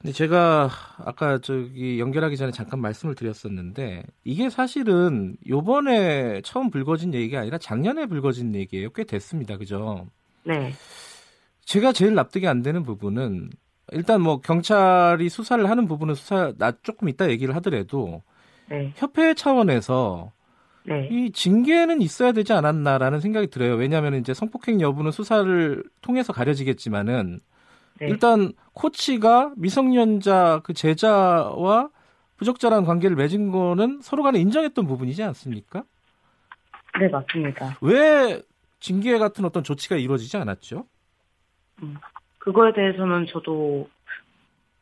근데 제가 아까 저기 연결하기 전에 잠깐 말씀을 드렸었는데 이게 사실은 요번에 처음 불거진 얘기가 아니라 작년에 불거진 얘기예요. 꽤 됐습니다. 그죠?
네,
제가 제일 납득이 안 되는 부분은 일단 뭐 경찰이 수사를 하는 부분은 수사 나 조금 이따 얘기를 하더라도
네,
협회 차원에서
네,
이 징계는 있어야 되지 않았나라는 생각이 들어요. 왜냐하면 이제 성폭행 여부는 수사를 통해서 가려지겠지만은
네.
일단 코치가 미성년자 그 제자와 부적절한 관계를 맺은 거는 서로 간에 인정했던 부분이지 않습니까?
네, 맞습니다.
왜 징계 같은 어떤 조치가 이루어지지 않았죠?
그거에 대해서는 저도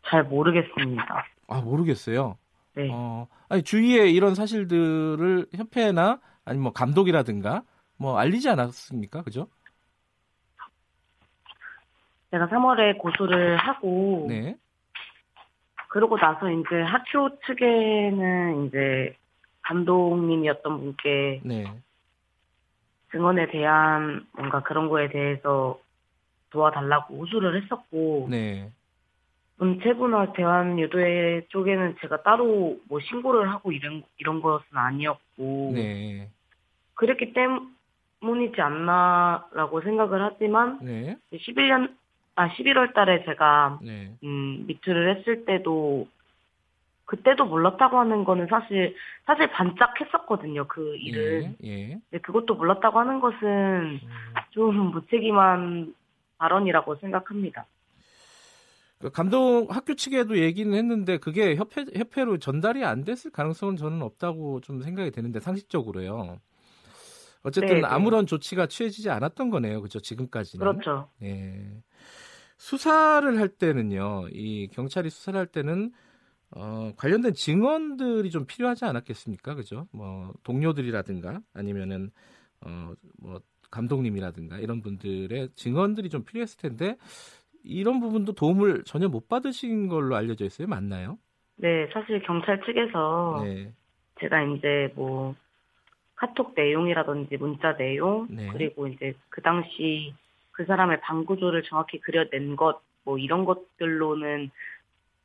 잘 모르겠습니다.
아 모르겠어요.
네,
어, 아니 주위에 이런 사실들을 협회나 아니면 뭐 감독이라든가 뭐 알리지 않았습니까? 그죠?
제가 3월에 고소를 하고
네.
그러고 나서 이제 학교 측에는 이제 감독님이었던 분께
네.
증언에 대한 뭔가 그런 거에 대해서 도와달라고 호소를 했었고
네.
문체부나 대한유도회 쪽에는 제가 따로 뭐 신고를 하고 이런 이런 것은 아니었고
네.
그랬기 때문이지 않나라고 생각을 하지만
네.
11년 아 11월 달에 제가
네.
음, 미투를 했을 때도 그때도 몰랐다고 하는 거는 사실 사실 반짝했었거든요 그 일은
예. 예.
근데 그것도 몰랐다고 하는 것은
음.
좀 무책임한 발언이라고 생각합니다.
그 감독 학교 측에도 얘기는 했는데 그게 협회 협회로 전달이 안 됐을 가능성은 저는 없다고 좀 생각이 되는데 상식적으로요. 어쨌든
네, 네.
아무런 조치가 취해지지 않았던 거네요. 그죠? 지금까지는.
그렇죠.
예. 수사를 할 때는요. 이 경찰이 수사를 할 때는 어, 관련된 증언들이 좀 필요하지 않았겠습니까? 그죠? 뭐 동료들이라든가 아니면은 어, 뭐 감독님이라든가 이런 분들의 증언들이 좀 필요했을 텐데 이런 부분도 도움을 전혀 못 받으신 걸로 알려져 있어요. 맞나요?
네, 사실 경찰 측에서
네.
제가 이제 뭐 카톡 내용이라든지 문자 내용
네.
그리고 이제 그 당시 그 사람의 방구조를 정확히 그려낸 것 뭐 이런 것들로는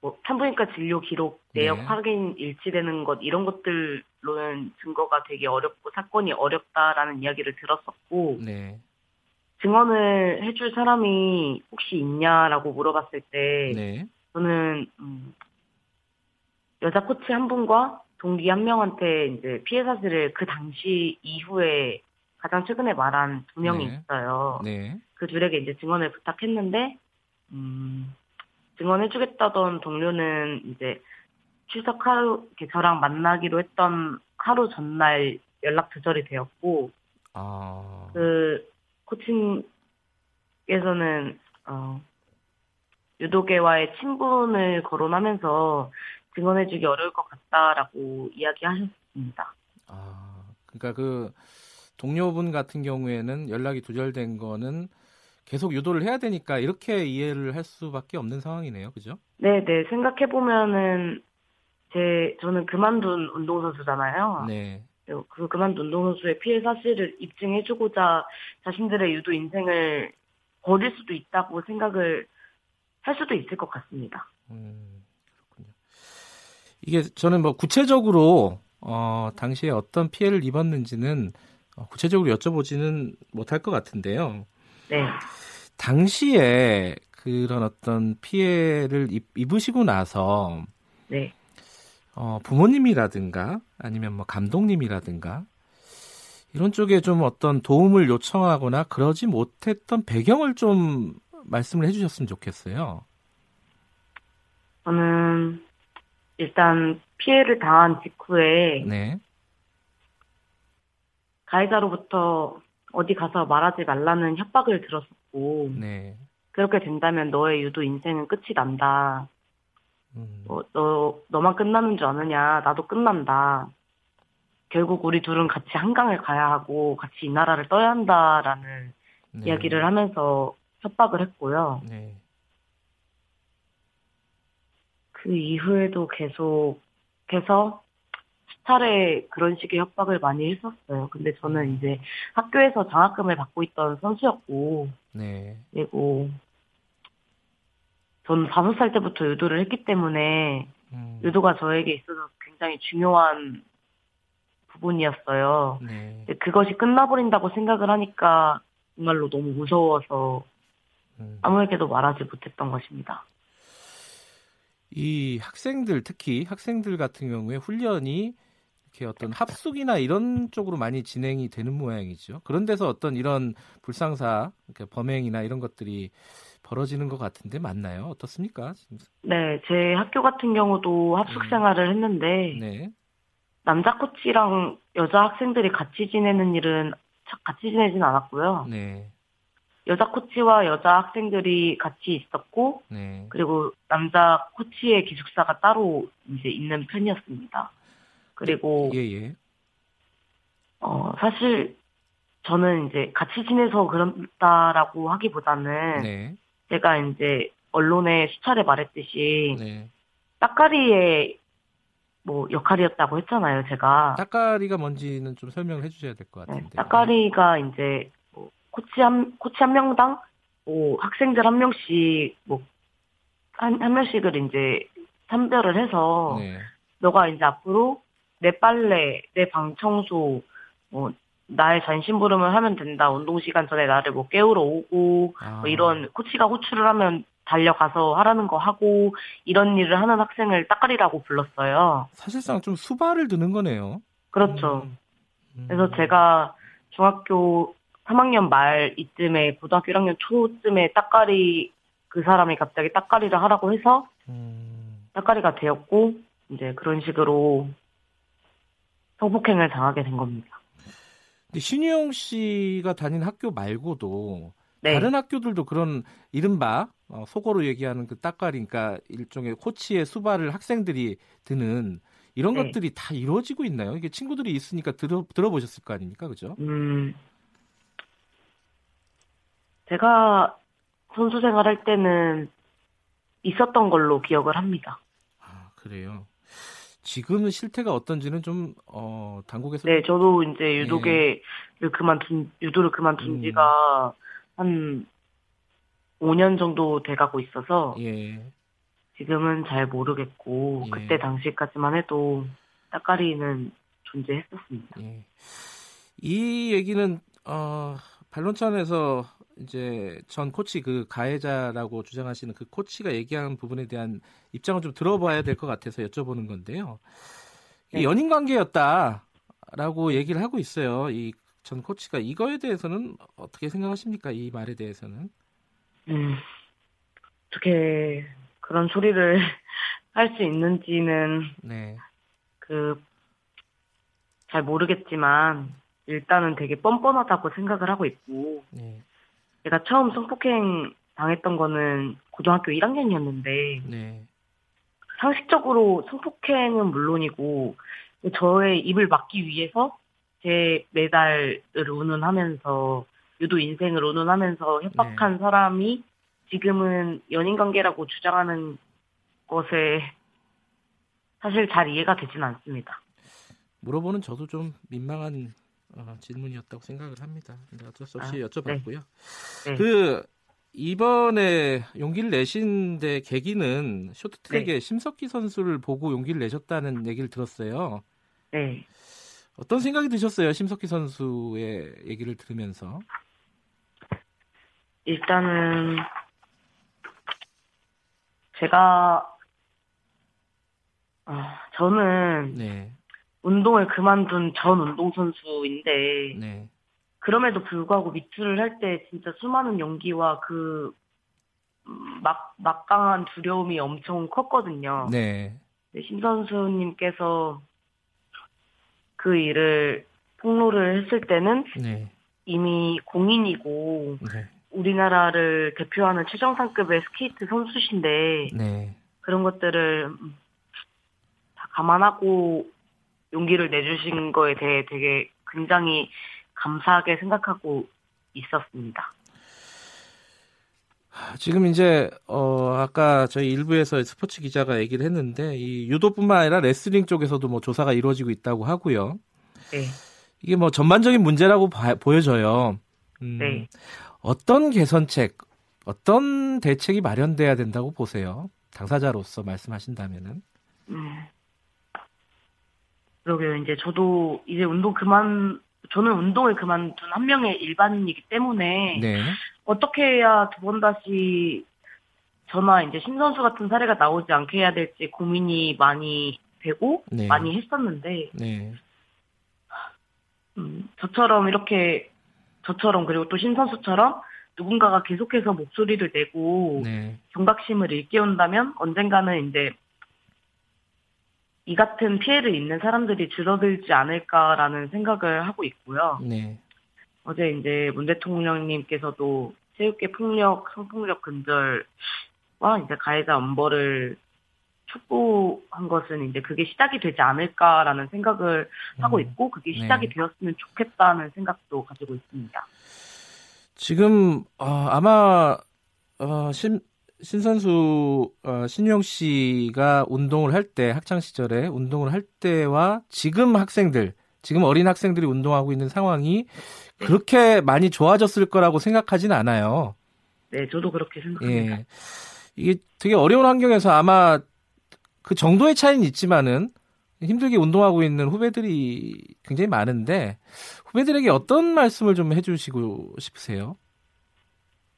뭐 산부인과 진료 기록 내역
네.
확인 일치되는 것 이런 것들로는 증거가 되게 어렵고 사건이 어렵다라는 이야기를 들었었고
네.
증언을 해줄 사람이 혹시 있냐라고 물어봤을 때
네.
저는 음, 여자 코치 한 분과 동기 한 명한테 이제 피해 사실을 그 당시 이후에 가장 최근에 말한 두 명이
네.
있어요.
네.
그 둘에게 이제 증언을 부탁했는데 음, 증언해주겠다던 동료는 이제 추석 하루 저랑 만나기로 했던 하루 전날 연락 두절이 되었고
아.
그 코칭에서는 어, 유도계와의 친분을 거론하면서 증언해주기 어려울 것 같다라고 이야기하셨습니다.
아, 그러니까 그 동료분 같은 경우에는 연락이 두절된 거는 계속 유도를 해야 되니까 이렇게 이해를 할 수밖에 없는 상황이네요. 그죠?
네, 네 생각해 보면은 제 저는 그만둔 운동선수잖아요.
네.
그 그만둔 운동선수의 피해 사실을 입증해주고자 자신들의 유도 인생을 버릴 수도 있다고 생각을 할 수도 있을 것 같습니다.
음, 그렇군요. 이게 저는 뭐 구체적으로 어, 당시에 어떤 피해를 입었는지는 어, 구체적으로 여쭤보지는 못할 것 같은데요.
네.
당시에 그런 어떤 피해를 입, 입으시고 나서
네.
어, 부모님이라든가 아니면 뭐 감독님이라든가 이런 쪽에 좀 어떤 도움을 요청하거나 그러지 못했던 배경을 좀 말씀을 해주셨으면 좋겠어요.
저는 일단 피해를 당한 직후에
네,
가해자로부터 어디 가서 말하지 말라는 협박을 들었었고
네,
그렇게 된다면 너의 유도 인생은 끝이 난다.
음,
뭐, 너 너만 끝나는 줄 아느냐? 나도 끝난다. 결국 우리 둘은 같이 한강을 가야 하고 같이 이 나라를 떠야 한다라는
네,
이야기를 하면서 협박을 했고요.
네,
그 이후에도 계속해서 수차례 그런 식의 협박을 많이 했었어요. 근데 저는 이제 학교에서 장학금을 받고 있던 선수였고,
네,
그리고 저는 다섯 살 때부터 유도를 했기 때문에
음,
유도가 저에게 있어서 굉장히 중요한 부분이었어요.
네,
근데 그것이 끝나버린다고 생각을 하니까 정말로 너무 무서워서
음.
아무에게도 말하지 못했던 것입니다.
이 학생들 특히 학생들 같은 경우에 훈련이 이렇게 어떤 합숙이나 이런 쪽으로 많이 진행이 되는 모양이죠. 그런 데서 어떤 이런 불상사, 그러니까 범행이나 이런 것들이 벌어지는 것 같은데 맞나요? 어떻습니까?
네, 제 학교 같은 경우도 합숙 생활을 했는데
네,
남자 코치랑 여자 학생들이 같이 지내는 일은 차- 같이 지내진 않았고요.
네,
여자 코치와 여자 학생들이 같이 있었고
네.
그리고 남자 코치의 기숙사가 따로 이제 있는 편이었습니다. 그리고
예, 예.
어 사실 저는 이제 같이 지내서 그런다라고 하기보다는
네,
제가 이제 언론에 수차례 말했듯이
네.
따까리의 뭐 역할이었다고 했잖아요, 제가.
따까리가 뭔지는 좀 설명을 해주셔야 될것
네,
같은데.
따까리가 이제 뭐 코치 한 코치 한 명당 뭐 학생들 한 명씩 뭐한한 명씩을 이제 선별을 해서
네,
너가 이제 앞으로 내 빨래, 내 방 청소, 뭐 나의 전신부름을 하면 된다. 운동 시간 전에 나를 뭐 깨우러 오고
아,
뭐 이런 코치가 호출을 하면 달려가서 하라는 거 하고 이런 일을 하는 학생을 따까리라고 불렀어요.
사실상 좀 수발을 드는 거네요.
그렇죠.
음, 음.
그래서 제가 중학교 3학년 말 이쯤에 고등학교 1학년 초쯤에 따까리 그 사람이 갑자기 따까리를 하라고 해서
음,
따까리가 되었고 이제 그런 식으로 성폭행을 당하게 된 겁니다.
근데 신유영 씨가 다닌 학교 말고도
네.
다른 학교들도 그런 이른바 어, 속어로 얘기하는 그 따까리, 그러니까 일종의 코치의 수발을 학생들이 드는 이런
네.
것들이 다 이루어지고 있나요? 이게 친구들이 있으니까 들어 들어보셨을 거 아닙니까, 그죠?
음, 제가 선수 생활할 때는 있었던 걸로 기억을 합니다.
아 그래요. 지금은 실태가 어떤지는 좀 어, 당국에서
네, 저도 이제 유도계를 그만둔, 유도를 그만둔
음.
지가 한 5년 정도 돼가고 있어서
예.
지금은 잘 모르겠고,
예.
그때 당시까지만 해도 따까리는 존재했었습니다.
예. 이 얘기는 어, 반론찬에서 이제 전 코치 그 가해자라고 주장하시는 그 코치가 얘기한 부분에 대한 입장을 좀 들어봐야 될 것 같아서 여쭤보는 건데요. 이
네.
연인 관계였다라고 얘기를 하고 있어요. 이 전 코치가 이거에 대해서는 어떻게 생각하십니까? 이 말에 대해서는?
음, 어떻게 그런 소리를 할 수 있는지는
네.
그, 잘 모르겠지만, 일단은 되게 뻔뻔하다고 생각을 하고 있고,
네.
제가 처음 성폭행 당했던 거는 고등학교 1학년이었는데,
네.
상식적으로 성폭행은 물론이고, 저의 입을 막기 위해서 제 메달을 운운하면서, 유도 인생을 운운하면서 협박한 사람이 지금은 연인 관계라고 주장하는 것에 사실 잘 이해가 되진 않습니다.
물어보는 저도 좀 민망한 어, 질문이었다고 생각을 합니다. 근데 어쩔 수 없이
아,
여쭤봤고요.
네.
그 이번에 용기를 내신 데 계기는 쇼트트랙에
네.
심석희 선수를 보고 용기를 내셨다는 얘기를 들었어요.
네.
어떤 생각이 드셨어요? 심석희 선수의 얘기를 들으면서.
일단은 제가 아, 저는
네,
운동을 그만둔 전 운동선수인데
네,
그럼에도 불구하고 미투를 할 때 진짜 수많은 용기와 그 음, 막, 막강한 두려움이 엄청 컸거든요.
네,
네, 심 선수님께서 그 일을 폭로를 했을 때는
네,
이미 공인이고
네,
우리나라를 대표하는 최정상급의 스케이트 선수신데
네.
그런 것들을 음, 다 감안하고 용기를 내주신 거에 대해 되게 굉장히 감사하게 생각하고 있었습니다.
지금 이제 어 아까 저희 일부에서 스포츠 기자가 얘기를 했는데 이 유도뿐만 아니라 레슬링 쪽에서도 뭐 조사가 이루어지고 있다고 하고요.
네.
이게 뭐 전반적인 문제라고 봐- 보여져요. 음,
네.
어떤 개선책, 어떤 대책이 마련돼야 된다고 보세요? 당사자로서 말씀하신다면은.
음. 그러게요. 이제 저도 이제 운동 그만, 저는 운동을 그만둔 한 명의 일반인이기 때문에
네,
어떻게 해야 두 번 다시 저나 이제 신선수 같은 사례가 나오지 않게 해야 될지 고민이 많이 되고
네.
많이 했었는데
네,
음, 저처럼 이렇게 저처럼 그리고 또 신선수처럼 누군가가 계속해서 목소리를 내고
네,
경각심을 일깨운다면 언젠가는 이제 이 같은 피해를 입는 사람들이 줄어들지 않을까라는 생각을 하고 있고요.
네,
어제 이제 문 대통령님께서도 체육계 폭력, 성폭력 근절과 이제 가해자 엄벌을 촉구한 것은 이제 그게 시작이 되지 않을까라는 생각을 하고
음,
있고 그게
네.
시작이 되었으면 좋겠다는 생각도 가지고 있습니다.
지금 어, 아마 어, 신 신선수 어, 신용 씨가 운동을 할 때 학창 시절에 운동을 할 때와 지금 학생들 지금 어린 학생들이 운동하고 있는 상황이 그렇게 많이 좋아졌을 거라고 생각하진 않아요.
네, 저도 그렇게 생각합니다.
예. 이게 되게 어려운 환경에서 아마 그 정도의 차이는 있지만은 힘들게 운동하고 있는 후배들이 굉장히 많은데 후배들에게 어떤 말씀을 좀 해주시고 싶으세요?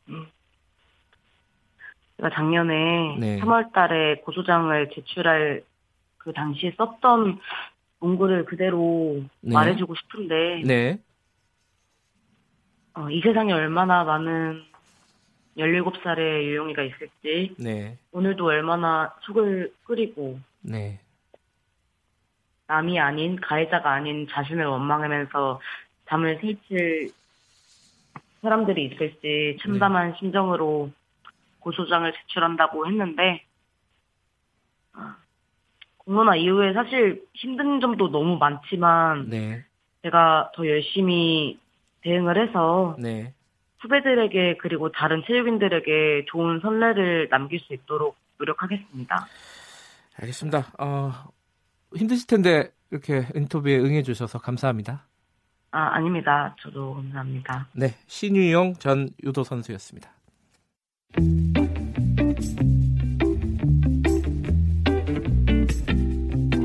제가 작년에
네.
3월 달에 고소장을 제출할 그 당시에 썼던 문구를 그대로
네.
말해주고 싶은데
네,
어, 이 세상에 얼마나 많은 17살의 유용이가 있을지
네.
오늘도 얼마나 속을 끓이고
네.
남이 아닌 가해자가 아닌 자신을 원망하면서 잠을 설칠 사람들이 있을지 참담한 심정으로 고소장을 제출한다고 했는데 아, 공론화 이후에 사실 힘든 점도 너무 많지만
네.
제가 더 열심히 대응을 해서
네.
후배들에게 그리고 다른 체육인들에게 좋은 선례를 남길 수 있도록 노력하겠습니다.
알겠습니다. 어, 힘드실 텐데 이렇게 인터뷰에 응해 주셔서 감사합니다.
아, 아닙니다. 저도 감사합니다.
네. 신유용 전 유도 선수였습니다.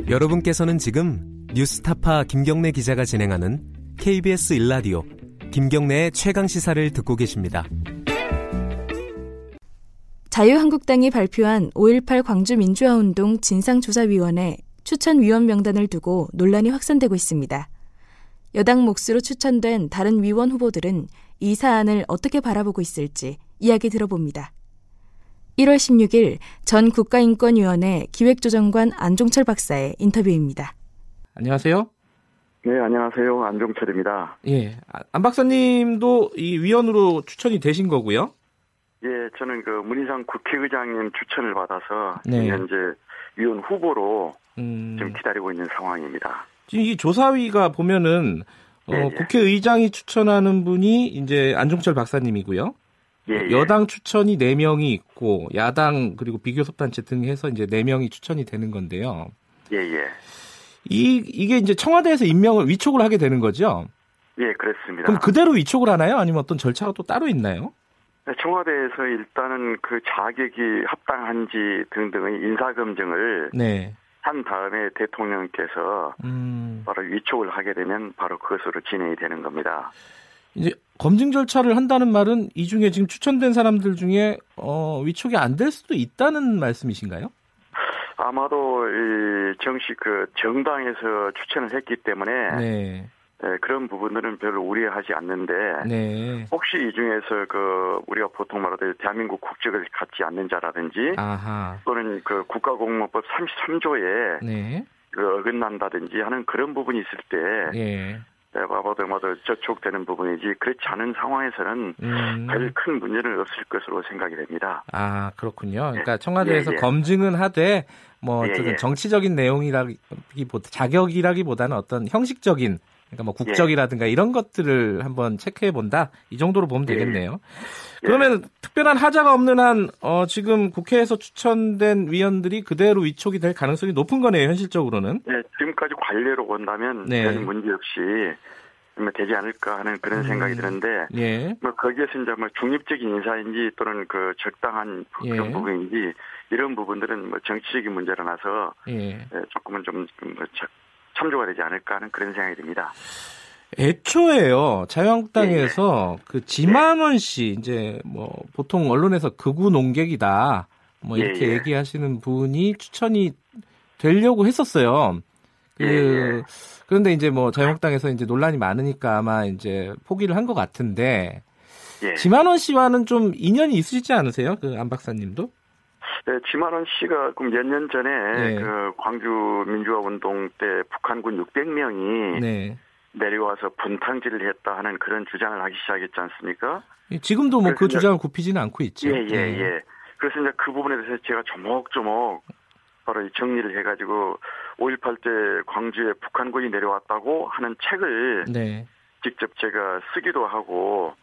여러분께서는 지금 뉴스타파 김경래 기자가 진행하는 KBS 일라디오 김경래의 최강 시사를 듣고 계십니다.
자유한국당이 발표한 5.18 광주민주화운동 진상조사위원회 추천위원 명단을 두고 논란이 확산되고 있습니다. 여당 몫으로 추천된 다른 위원 후보들은 이 사안을 어떻게 바라보고 있을지 이야기 들어봅니다. 1월 16일 전 국가인권위원회 기획조정관 안종철 박사의 인터뷰입니다.
안녕하세요.
네, 안녕하세요. 안종철입니다.
예. 아, 안 박사님도 이 위원으로 추천이 되신 거고요.
예, 저는 그 문희상 국회의장님 추천을 받아서
네.
현재 위원 후보로
음,
지금 기다리고 있는 상황입니다.
지금 이 조사위가 보면은 어,
예, 예.
국회의장이 추천하는 분이 이제 안종철 박사님이고요.
예, 예.
여당 추천이 4명이 있고 야당 그리고 비교섭단체 등 해서 이제 4명이 추천이 되는 건데요.
예, 예.
이 이게 이제 청와대에서 임명을 위촉을 하게 되는 거죠.
예, 그렇습니다.
그럼 그대로 위촉을 하나요? 아니면 어떤 절차가 또 따로 있나요?
네, 청와대에서 일단은 그 자격이 합당한지 등등의 인사 검증을
네.
한 다음에 대통령께서
음,
바로 위촉을 하게 되면 바로 그것으로 진행이 되는 겁니다.
이제 검증 절차를 한다는 말은 이 중에 지금 추천된 사람들 중에 어, 위촉이 안 될 수도 있다는 말씀이신가요?
아마도 이 정식 그 정당에서 추천을 했기 때문에
네.
예, 그런 부분들은 별로 우려하지 않는데
네.
혹시 이 중에서 그 우리가 보통 말하듯 대한민국 국적을 갖지 않는 자라든지
아하.
또는 그 국가공무법 33조에
네.
그 어긋난다든지 하는 그런 부분이 있을 때
예.
네, 봐봐도 마도 저촉되는 부분이지 그렇지 않은 상황에서는
음.
별큰 문제는 없을 것으로 생각이 됩니다.
아, 그렇군요. 그러니까 청와대에서
예, 예.
검증은 하되 뭐
예,
어쨌든
예.
정치적인 내용이라기보다 자격이라기보다는 어떤 형식적인 그러니까 뭐 국적이라든가 이런 것들을 한번 체크해 본다. 이 정도로 보면
예, 예.
되겠네요. 그러면 특별한 하자가 없는 한 어, 지금 국회에서 추천된 위원들이 그대로 위촉이 될 가능성이 높은 거네요, 현실적으로는.
네, 지금까지 관례로 본다면
네.
별 문제 없이 뭐 되지 않을까 하는 그런 생각이 드는데
예.
뭐 거기에서 이제 뭐 중립적인 인사인지 또는 그 적당한
예.
그런 부분인지 이런 부분들은 뭐 정치적인 문제라서
예.
예, 조금은 좀뭐 참조가 되지 않을까 하는 그런 생각이 듭니다.
애초에요 자유한국당에서 그 지만원 씨 이제 뭐 보통 언론에서 극우 농객이다 뭐
예,
이렇게
예.
얘기하시는 분이 추천이 되려고 했었어요. 그
예, 예.
그런데 이제 뭐 자유한국당에서 이제 논란이 많으니까 아마 이제 포기를 한 것 같은데
예.
지만원 씨와는 좀 인연이 있으시지 않으세요? 그 안 박사님도?
네, 지만원 씨가 그럼 몇 년 전에
네.
그 광주 민주화 운동 때 북한군 600명이
네.
내려와서 분탕질을 했다 하는 그런 주장을 하기 시작했지 않습니까?
지금도 뭐 그 주장을 굽히지는 않고 있죠.
예, 예,
네.
예. 그래서 이제 그 부분에 대해서 제가 조목조목 바로 이 정리를 해가지고 5.18 때 광주에 북한군이 내려왔다고 하는 책을
네.
직접 제가 쓰기도 하고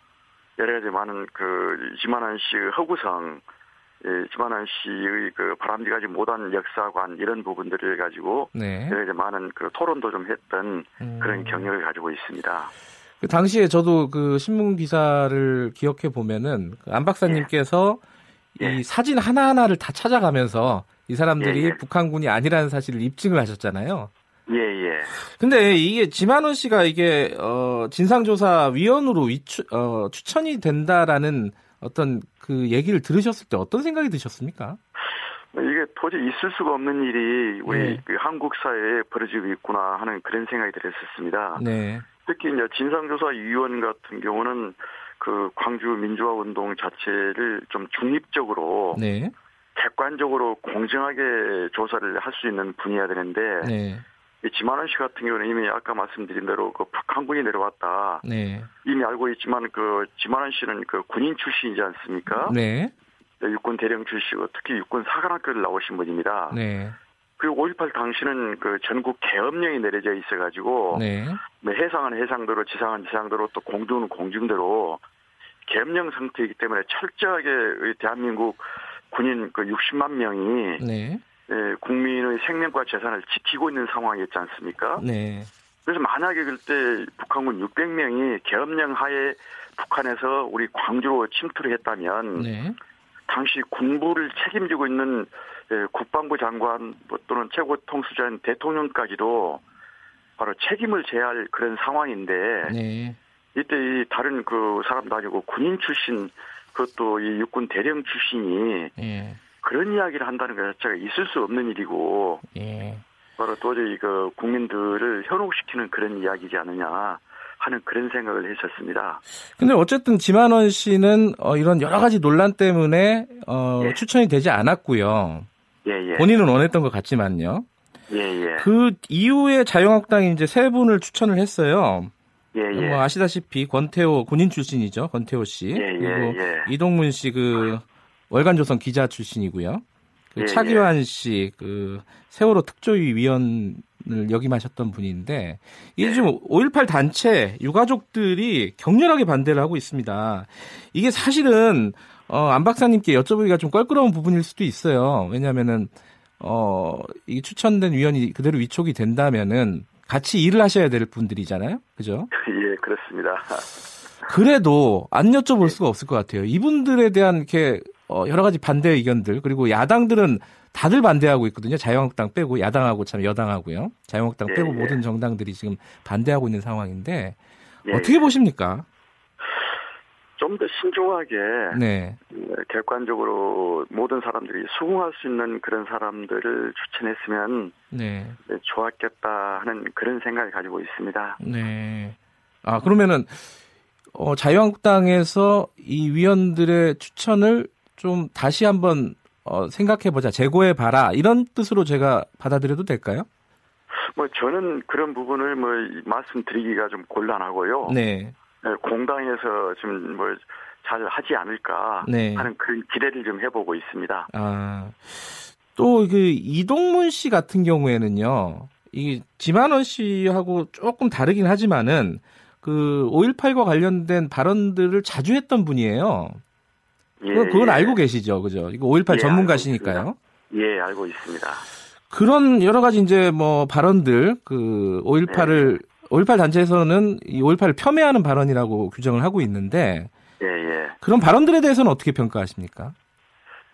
여러 가지 많은 그 지만한 씨의 허구성, 예, 지만한 씨의 그 바람직하지 못한 역사관 이런 부분들을 가지고
네.
가지 많은 그 토론도 좀 했던
음.
그런 경력을 가지고 있습니다.
그 당시에 저도 그 신문 기사를 기억해 보면은 그안 박사님께서
예.
이 사진 하나 하나를 다 찾아가면서 이 사람들이
예, 예.
북한군이 아니라는 사실을 입증을 하셨잖아요.
예, 예.
근데 이게 지만원 씨가 이게 어 진상조사 위원으로 위추, 어, 추천이 된다라는 어떤 그 얘기를 들으셨을 때 어떤 생각이 드셨습니까?
이게 도저히 있을 수가 없는 일이 우리
네.
그 한국 사회에 벌어지고 있구나 하는 그런 생각이 들었었습니다.
네.
특히 이제 진상조사위원 같은 경우는 그 광주 민주화 운동 자체를 좀 중립적으로
네.
객관적으로 공정하게 조사를 할 수 있는 분이어야 되는데
네.
이 지만원 씨 같은 경우는 이미 아까 말씀드린 대로 그 북한군이 내려왔다
네.
이미 알고 있지만 그 지만원 씨는 그 군인 출신이지 않습니까?
네.
육군 대령 출신이고 특히 육군 사관학교를 나오신 분입니다.
네.
그리고 5.18 당시는 그 전국 계엄령이 내려져 있어가지고
네.
뭐 해상은 해상대로 지상은 지상대로 또 공중은 공중대로 계엄령 상태이기 때문에 철저하게 이 대한민국 군인 그 60만 명이
네.
예, 국민의 생명과 재산을 지키고 있는 상황이었지 않습니까?
네.
그래서 만약에 그때 북한군 600명이 계엄령 하에 북한에서 우리 광주로 침투를 했다면
네.
당시 군부를 책임지고 있는 예, 국방부 장관 뭐 또는 최고 통수자인 대통령까지도 바로 책임을 져야 할 그런 상황인데
네.
이때 이 다른 그 사람도 아니고 군인 출신 그것도 이 육군 대령 출신이
예.
그런 이야기를 한다는 것 자체가 있을 수 없는 일이고
예.
바로 도저히 그 국민들을 현혹시키는 그런 이야기지 않느냐 하는 그런 생각을 했었습니다.
근데 어쨌든 지만원 씨는 어, 이런 여러 가지 논란 때문에 어,
예.
추천이 되지 않았고요.
예, 예.
본인은 원했던 것 같지만요.
예, 예.
그 이후에 자유한국당이 이제 세 분을 추천을 했어요.
예, 예.
뭐 아시다시피 권태호 군인 출신이죠. 권태호 씨.
예, 예,
그리고
예.
이동문 씨그 월간조선 기자 출신이고요. 그
예,
차기환 씨그 세월호 특조위 위원을 역임하셨던 분인데 이게
예.
지금 5.18 단체 유가족들이 격렬하게 반대를 하고 있습니다. 이게 사실은 어, 안 박사님께 여쭤보기가 좀 껄끄러운 부분일 수도 있어요. 왜냐하면은 어, 이 추천된 위원이 그대로 위촉이 된다면은 같이 일을 하셔야 될 분들이잖아요. 그죠?
예, 그렇습니다.
그래도 안 여쭤볼 수가 없을 것 같아요. 이분들에 대한 이렇게 어, 여러 가지 반대 의견들 그리고 야당들은 다들 반대하고 있거든요. 자유한국당 빼고 야당하고 참 여당하고요. 자유한국당
예,
빼고
예.
모든 정당들이 지금 반대하고 있는 상황인데
예,
어떻게 보십니까?
좀 더 신중하게
네,
어, 객관적으로 모든 사람들이 수긍할 수 있는 그런 사람들을 추천했으면
네,
네, 좋았겠다 하는 그런 생각을 가지고 있습니다.
네. 아 그러면은 어, 자유한국당에서 이 위원들의 추천을 좀 다시 한번 어, 생각해보자, 재고해 봐라 이런 뜻으로 제가 받아들여도 될까요?
뭐 저는 그런 부분을 뭐 말씀드리기가 좀 곤란하고요.
네,
네, 공당에서 좀뭐잘 하지 않을까
네.
하는 그런 기대를 좀 해보고 있습니다.
아, 또 그 이동문 씨 같은 경우에는요, 이 지만원 씨하고 조금 다르긴 하지만은 그 5.18과 관련된 발언들을 자주 했던 분이에요.
예,
그건, 그건
예.
알고 계시죠, 그죠? 이거 5.18
예,
전문가시니까요.
예, 알고 있습니다.
그런 여러 가지 이제 뭐 발언들, 그 5.18을, 5.18 단체에서는 이 5.18을 폄훼하는 발언이라고 규정을 하고 있는데,
예, 예.
그런 발언들에 대해서는 어떻게 평가하십니까?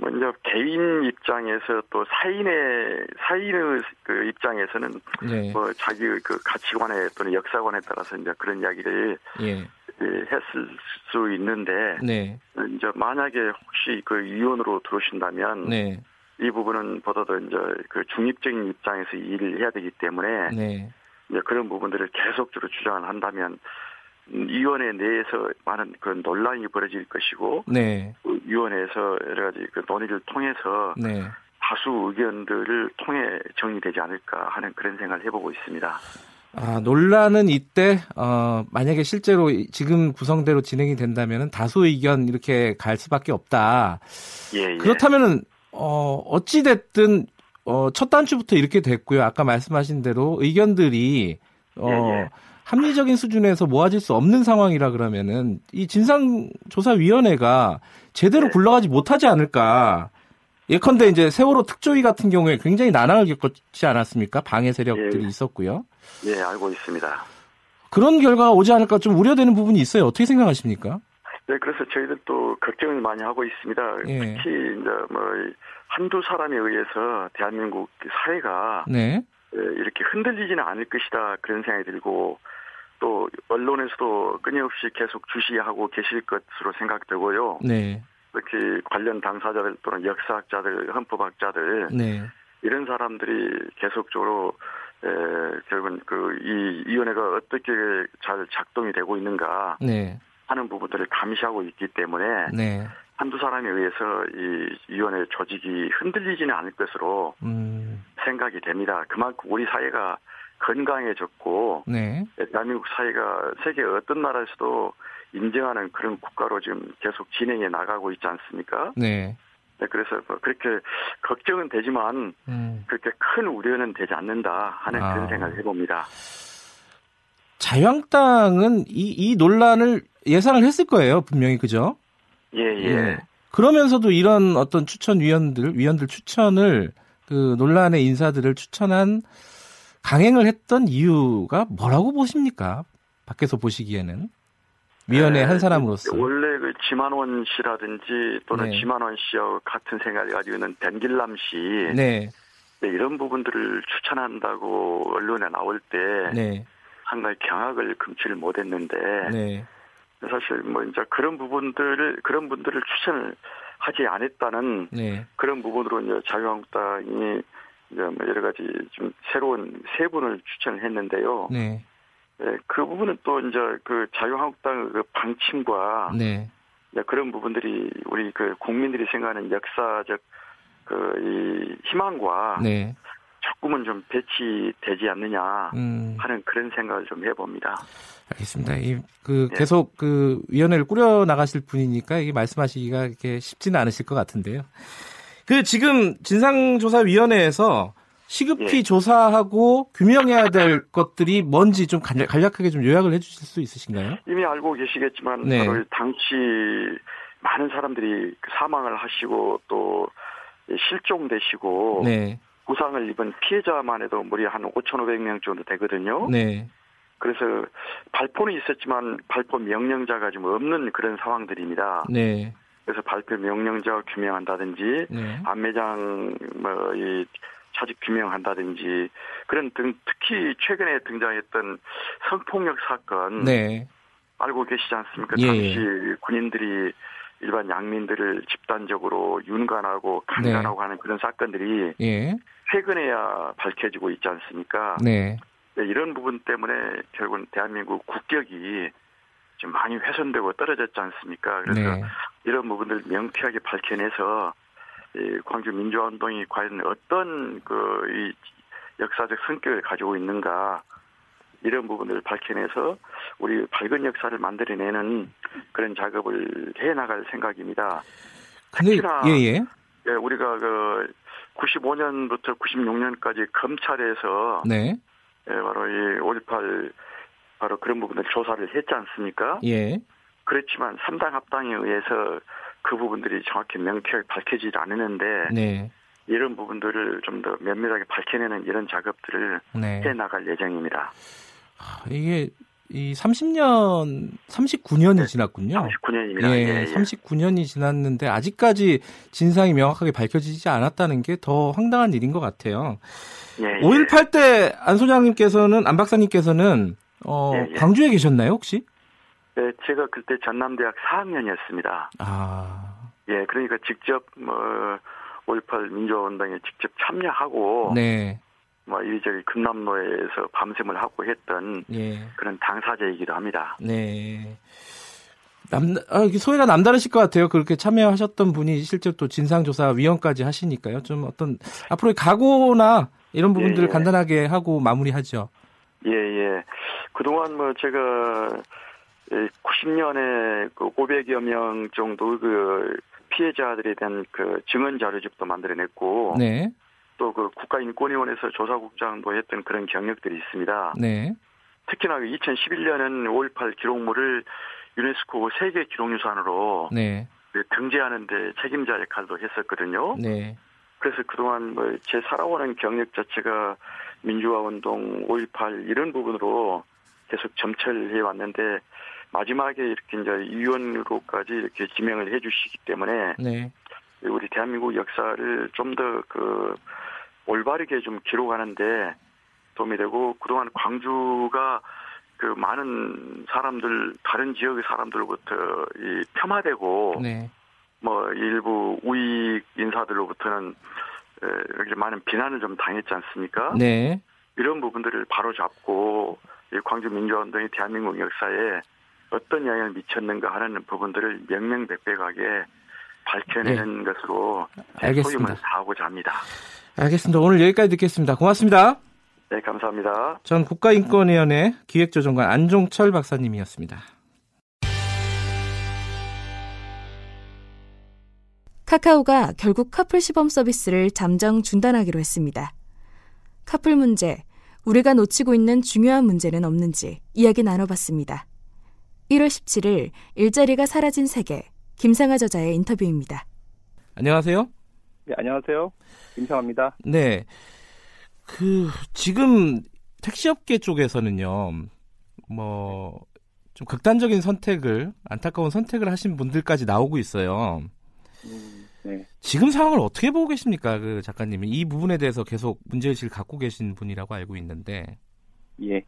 먼저 개인 입장에서 또 사인의 사인의 그 입장에서는
네,
뭐 자기 그 가치관에 또는 역사관에 따라서 이제 그런 이야기를
예,
예, 했을 수 있는데
네,
이제 만약에 혹시 그 위원으로 들어오신다면
네,
이 부분은 보다도 이제 그 중립적인 입장에서 일을 해야 되기 때문에
네,
이제 그런 부분들을 계속적으로 주장을 한다면 음, 위원회 내에서 많은 그 논란이 벌어질 것이고
네,
그 위원회에서 여러 가지 그 논의를 통해서
네.
다수 의견들을 통해 정리되지 않을까 하는 그런 생각을 해보고 있습니다.
아, 논란은 이때, 어, 만약에 실제로 이- 지금 구성대로 진행이 된다면 다수 의견 이렇게 갈 수밖에 없다.
예, 예.
그렇다면은, 어, 어찌 됐든, 어, 첫 단추부터 이렇게 됐고요. 아까 말씀하신 대로 의견들이, 어,
예, 예.
합리적인 수준에서 모아질 수 없는 상황이라 그러면은 이 진상조사위원회가 제대로
네.
굴러가지 못하지 않을까. 예컨대 이제 세월호 특조위 같은 경우에 굉장히 난항을 겪었지 않았습니까? 방해 세력들이
예.
있었고요.
예, 알고 있습니다.
그런 결과가 오지 않을까 좀 우려되는 부분이 있어요. 어떻게 생각하십니까?
네, 그래서 저희들 또 걱정을 많이 하고 있습니다.
예.
특히 이제 뭐 한두 사람에 의해서 대한민국 사회가
네.
예, 이렇게 흔들리지는 않을 것이다 그런 생각이 들고 또 언론에서도 끊임없이 계속 주시하고 계실 것으로 생각되고요.
네.
특히 관련 당사자들 또는 역사학자들, 헌법학자들
네.
이런 사람들이 계속적으로 에, 결국은 그 이 위원회가 어떻게 잘 작동이 되고 있는가
네.
하는 부분들을 감시하고 있기 때문에
네.
한두 사람에 의해서 이 위원회 조직이 흔들리지는 않을 것으로
음,
생각이 됩니다. 그만큼 우리 사회가 건강해졌고
네.
대한민국 사회가 세계 어떤 나라에서도 인정하는 그런 국가로 지금 계속 진행해 나가고 있지 않습니까?
네.
네, 그래서 뭐 그렇게 걱정은 되지만
음.
그렇게 큰 우려는 되지 않는다 하는
아.
그런 생각을 해봅니다.
자유한국당은 이, 이 논란을 예상을 했을 거예요, 분명히 그죠?
예, 예.
그러면서도 이런 어떤 추천 위원들, 위원들 추천을 그 논란의 인사들을 추천한 강행을 했던 이유가 뭐라고 보십니까? 밖에서 보시기에는 위원회
네,
한 사람으로서.
원래 그 지만원 씨라든지 또는
네.
지만원 씨와 같은 생각을 가지고 있는 벤길람 씨
네,
네, 이런 부분들을 추천한다고 언론에 나올 때
네,
상당히 경악을 금치를 못했는데
네,
사실 뭐 이제 그런 부분들을 그런 분들을 추천을 하지 않았다는
네,
그런 부분으로 이제 자유한국당이 이제 뭐 여러 가지 좀 새로운 세 분을 추천을 했는데요.
네,
예, 그 부분은 또 이제 그 자유한국당의 그 방침과
네,
그런 부분들이 우리 그 국민들이 생각하는 역사적 그 이 희망과
네.
조금은 좀 배치되지 않느냐
음,
하는 그런 생각을 좀 해봅니다.
알겠습니다. 이, 그,
네.
계속 그 위원회를 꾸려 나가실 분이니까 이게 말씀하시기가 이렇게 쉽지는 않으실 것 같은데요. 그 지금 진상조사위원회에서 시급히
예.
조사하고 규명해야 될 것들이 뭔지 좀 간략, 간략하게 좀 요약을 해주실 수 있으신가요?
이미 알고 계시겠지만
네.
바로 당시 많은 사람들이 사망을 하시고 또 실종되시고
네,
부상을 입은 피해자만 해도 무려 한 5,500명 정도 되거든요.
네,
그래서 발포는 있었지만 발포 명령자가 좀 없는 그런 상황들입니다.
네,
그래서 발표 명령자 규명한다든지
네,
안매장 뭐이 차직 규명한다든지 그런 등 특히 최근에 등장했던 성폭력 사건
네,
알고 계시지 않습니까?
예,
당시 군인들이 일반 양민들을 집단적으로 윤관하고 강간하고 하는 그런 사건들이
예,
최근에야 밝혀지고 있지 않습니까?
네,
네, 이런 부분 때문에 결국은 대한민국 국격이 좀 많이 훼손되고 떨어졌지 않습니까? 그래서
네,
이런 부분들 명쾌하게 밝혀내서 이 광주 민주화운동이 과연 어떤 그 이 역사적 성격을 가지고 있는가 이런 부분들을 밝혀내서 우리 밝은 역사를 만들어내는 그런 작업을 해 나갈 생각입니다.
근데,
특히나
예, 예,
예, 우리가 그 95년부터 96년까지 검찰에서
네,
예, 바로 이5.18 바로 그런 부분을 조사를 했지 않습니까?
예,
그렇지만 삼당 합당에 의해서 그 부분들이 정확히 명쾌하게 밝혀지지 않았는데
네,
이런 부분들을 좀 더 면밀하게 밝혀내는 이런 작업들을
네.
해 나갈 예정입니다.
이게 이 30년, 39년이 지났군요.
39년입니다.
예,
예, 예.
39년이 지났는데 아직까지 진상이 명확하게 밝혀지지 않았다는 게 더 황당한 일인 것 같아요.
예, 예.
5.18 때 안 소장님께서는 안 박사님께서는 어,
예, 예.
광주에 계셨나요 혹시?
네, 제가 그때 전남대학 4학년이었습니다.
아,
예, 그러니까 직접 뭐 5.18 민주화운동에 직접 참여하고
네,
뭐 이리저리 금남로에서 밤샘을 하고 했던
예,
그런 당사자이기도 합니다.
네. 남, 아, 소회가 남다르실 것 같아요. 그렇게 참여하셨던 분이 실제 또 진상조사위원까지 하시니까요. 좀 어떤 앞으로의 각오나 이런 부분들을
예, 예.
간단하게 하고 마무리하죠.
예, 예. 그동안 뭐 제가 90년에 그 500여 명 정도 그 피해자들에 대한 그 증언 자료집도 만들어냈고
네,
또 그 국가인권위원회에서 조사국장도 했던 그런 경력들이 있습니다.
네,
특히나 2011년은 5.18 기록물을 유네스코 세계 기록유산으로
네,
그 등재하는데 책임자 역할도 했었거든요.
네,
그래서 그동안 뭐 제 살아오는 경력 자체가 민주화 운동, 5.18 이런 부분으로 계속 점철해 왔는데 마지막에 이렇게 이제 위원으로까지 이렇게 지명을 해주시기 때문에
네,
우리 대한민국 역사를 좀 더 그 올바르게 좀 기록하는데 도움이 되고 그동안 광주가 그 많은 사람들 다른 지역의 사람들로부터 이 폄하되고
네,
뭐 일부 우익 인사들로부터는 에, 이렇게 많은 비난을 좀 당했지 않습니까?
네,
이런 부분들을 바로 잡고 이 광주 민주화 운동이 대한민국 역사에 어떤 영향을 미쳤는가 하는 부분들을 명명백백하게 밝혀내는 것으로
네. 알겠습니다.
소임을 다하고자 합니다.
알겠습니다. 오늘 여기까지 듣겠습니다. 고맙습니다.
네, 감사합니다.
전 국가인권위원회 기획조정관 안종철 박사님이었습니다.
카카오가 결국 카풀 시범 서비스를 잠정 중단하기로 했습니다. 카풀 문제, 우리가 놓치고 있는 중요한 문제는 없는지 이야기 나눠봤습니다. 1월 17일 일자리가 사라진 세계 김상아 저자의 인터뷰입니다.
안녕하세요.
네, 안녕하세요. 김상아입니다.
네. 그 지금 택시업계 쪽에서는요. 뭐 좀 극단적인 선택을 안타까운 선택을 하신 분들까지 나오고 있어요.
음, 네.
지금 상황을 어떻게 보고 계십니까, 그 작가님은 이 부분에 대해서 계속 문제의식을 갖고 계신 분이라고 알고 있는데.
예.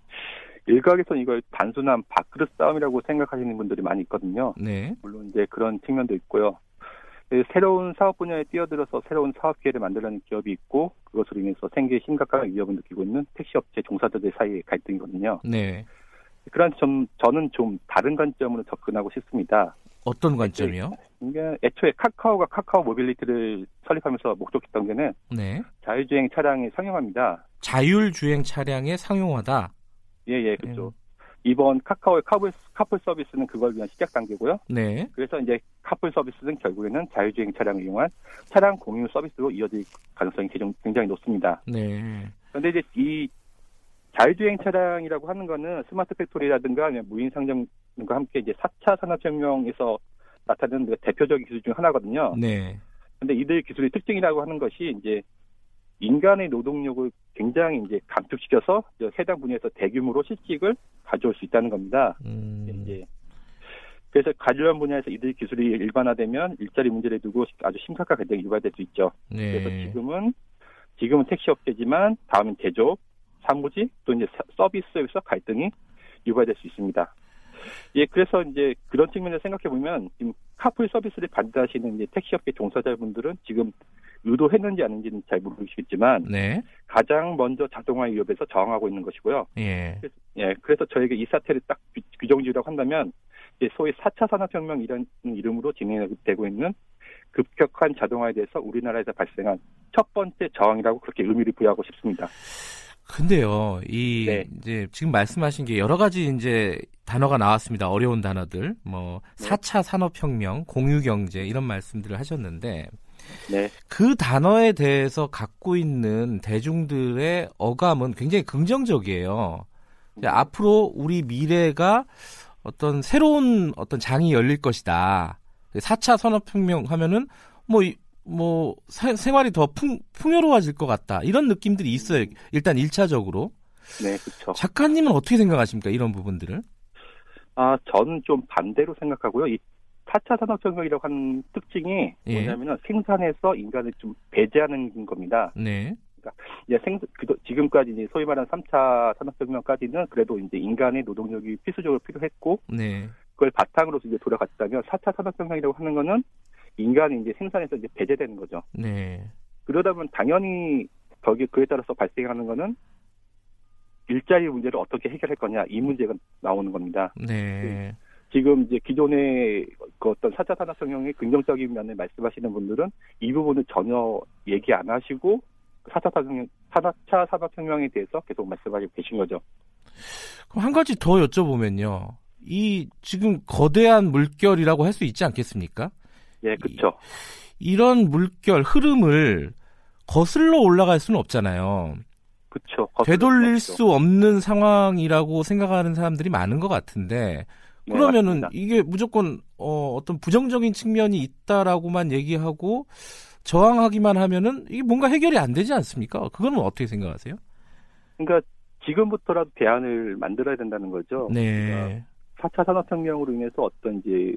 일각에서는 이걸 단순한 밥그릇 싸움이라고 생각하시는 분들이 많이 있거든요.
네.
물론 이제 그런 측면도 있고요. 예, 새로운 사업 분야에 뛰어들어서 새로운 사업 기회를 만들려는 기업이 있고 그것으로 인해서 생계에 심각한 위협을 느끼고 있는 택시업체 종사자들 사이의 갈등이거든요.
네.
그런 점 저는 좀 다른 관점으로 접근하고 싶습니다.
어떤 관점이요?
이게 애초에 카카오가 카카오 모빌리티를 설립하면서 목적했던 게는
네.
자율주행 차량의 상용화입니다.
자율주행 차량의 상용화다.
예, 예, 그렇죠. 이번 카카오의 카풀, 카풀 서비스는 그걸 위한 시작 단계고요.
네.
그래서 이제 카풀 서비스는 결국에는 자율주행 차량을 이용한 차량 공유 서비스로 이어질 가능성이 굉장히- 높습니다.
네.
그런데 이제 이 자율주행 차량이라고 하는 거는 smart factory라든가 무인 상점과 함께 이제 4차 산업혁명에서 나타나는 그 대표적인 기술 중 하나거든요.
네.
근데 이들 기술의 특징이라고 하는 것이 이제 인간의 노동력을 굉장히 이제 감축시켜서 해당 분야에서 대규모로 실직을 가져올 수 있다는 겁니다.
음,
이제 그래서 관련 분야에서 이들 기술이 일반화되면 일자리 문제를 두고 아주 심각한 갈등이 유발될 수 있죠. 그래서
네.
지금은 지금은 택시 업계지만 다음은 제조업, 사무직 또 이제 사- 서비스에서 갈등이 유발될 수 있습니다. 예, 그래서 이제 그런 측면에서 생각해 보면 지금 카풀 서비스를 반대하시는 이제 택시업계 종사자분들은 지금 의도했는지 아닌지는 잘 모르시겠지만
네.
가장 먼저 자동화 위협에서 저항하고 있는 것이고요.
예.
예, 그래서 저에게 이 사태를 딱 규- 규정지으라고 한다면 이제 소위 4차 산업혁명이라는 이름으로 진행되고 있는 급격한 자동화에 대해서 우리나라에서 발생한 첫 번째 저항이라고 그렇게 의미를 부여하고 싶습니다.
근데요, 이
네.
이제 지금 말씀하신 게 여러 가지 이제 단어가 나왔습니다. 어려운 단어들, 뭐
네.
4차 산업 혁명, 공유 경제 이런 말씀들을 하셨는데
네,
그 단어에 대해서 갖고 있는 대중들의 어감은 굉장히 긍정적이에요. 이제 앞으로 우리 미래가 어떤 새로운 어떤 장이 열릴 것이다. 4차 산업혁명 하면은 뭐, 이- 뭐, 사- 생활이 더 풍, 풍요로워질 것 같다. 이런 느낌들이 있어요. 일단 1차적으로.
네, 그렇죠.
작가님은 어떻게 생각하십니까? 이런 부분들을?
아, 저는 좀 반대로 생각하고요. 이 4차 산업혁명이라고 하는 특징이
예.
뭐냐면은 생산에서 인간을 좀 배제하는 겁니다.
네.
이제 생, 그도- 지금까지 이제 소위 말하는 3차 산업혁명까지는 그래도 이제 인간의 노동력이 필수적으로 필요했고
네.
그걸 바탕으로서 이제 돌아갔다면 4차 산업혁명이라고 하는 거는 인간이 이제 생산에서 이제 배제되는 거죠.
네.
그러다 보면 당연히 거기 그에 따라서 발생하는 거는 일자리 문제를 어떻게 해결할 거냐 이 문제가 나오는 겁니다.
네.
지금 이제 기존의 그 어떤 4차 산업혁명의 긍정적인 면을 말씀하시는 분들은 이 부분을 전혀 얘기 안 하시고 4차 산업혁명, 4차 산업혁명에 대해서 계속 말씀하시고 계신 거죠.
그럼 한 가지 더 여쭤보면요. 이 지금 거대한 물결이라고 할 수 있지 않겠습니까?
예, 그렇죠.
이런 물결 흐름을 거슬러 올라갈 수는 없잖아요.
그렇죠.
되돌릴 수 없는 상황이라고 생각하는 사람들이 많은 것 같은데 그러면은 이게 무조건 어, 어떤 부정적인 측면이 있다라고만 얘기하고 저항하기만 하면은 이게 뭔가 해결이 안 되지 않습니까? 그거는 어떻게 생각하세요?
그러니까 지금부터라도 대안을 만들어야 된다는 거죠.
네.
4차 산업혁명으로 인해서 어떤 이제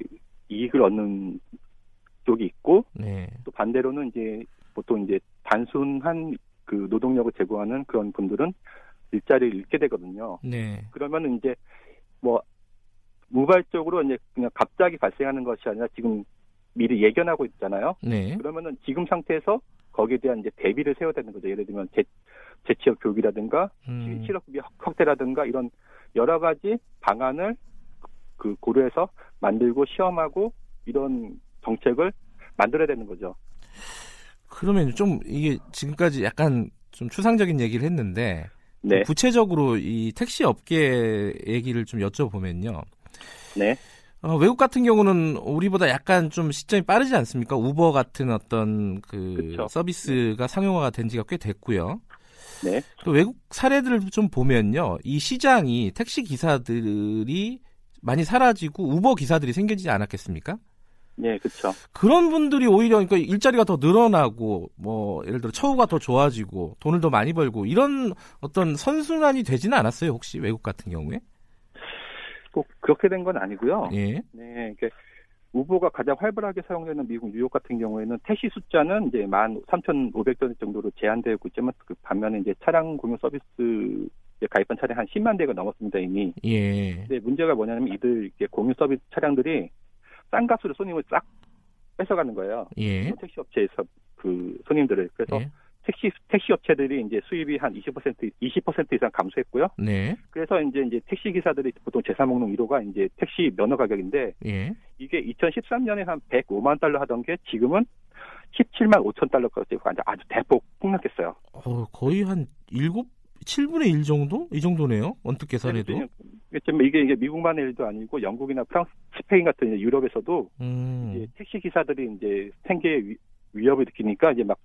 이익을 얻는 쪽이 있고
네.
또 반대로는 이제 보통 이제 단순한 그 노동력을 제공하는 그런 분들은 일자리를 잃게 되거든요.
네.
그러면은 이제 뭐 무발적으로 이제 그냥 갑자기 발생하는 것이 아니라 지금 미리 예견하고 있잖아요.
네.
그러면은 지금 상태에서 거기에 대한 이제 대비를 세워야 되는 거죠. 예를 들면 재, 재취업 교육이라든가
음,
실업급여 확대라든가 이런 여러 가지 방안을 그 고려해서 만들고 시험하고 이런 정책을 만들어야 되는 거죠.
그러면 좀 이게 지금까지 약간 좀 추상적인 얘기를 했는데
네,
구체적으로 이 택시 업계 얘기를 좀 여쭤보면요.
네,
어, 외국 같은 경우는 우리보다 약간 좀 시점이 빠르지 않습니까? 우버 같은 어떤 그
그쵸.
서비스가 상용화가 된 지가 꽤 됐고요.
네.
또 외국 사례들을 좀 보면요. 이 시장이 택시 기사들이 많이 사라지고 우버 기사들이 생겨지지 않았겠습니까?
네, 그렇죠.
그런 분들이 오히려 그러니까 일자리가 더 늘어나고 뭐 예를 들어 처우가 더 좋아지고 돈을 더 많이 벌고 이런 어떤 선순환이 되지는 않았어요 혹시 외국 같은 경우에?
꼭 그렇게 된 건 아니고요.
예.
네, 이게 우버가 가장 활발하게 사용되는 미국 뉴욕 같은 경우에는 택시 숫자는 이제 13,500대 정도로 제한되고 있지만 그 반면에 이제 차량 공유 서비스에 가입한 차량 한 10만 대가 넘었습니다 이미.
예.
근데 문제가 뭐냐면 이들 이렇게 공유 서비스 차량들이 싼 값으로 손님을 싹 뺏어가는 거예요.
예.
택시 업체에서 그 손님들을 그래서
예.
택시 택시 업체들이 이제 수입이 한 20% 20% 이상 감소했고요.
네.
그래서 이제 이제 택시 기사들이 보통 제3목록 1호가 이제 택시 면허 가격인데
예.
이게 2013년에 한 105만 달러 하던 게 지금은 17만 5천 달러까지 아주 대폭 폭락했어요.
어, 거의 한 7, 7분의 1 정도? 이 정도네요. 언뜻 계산해도.
좀 이게 이게 미국만의 일도 아니고 영국이나 프랑스, 스페인 같은 유럽에서도
음.
이제 택시 기사들이 이제 생계에 위, 위협을 느끼니까 이제 막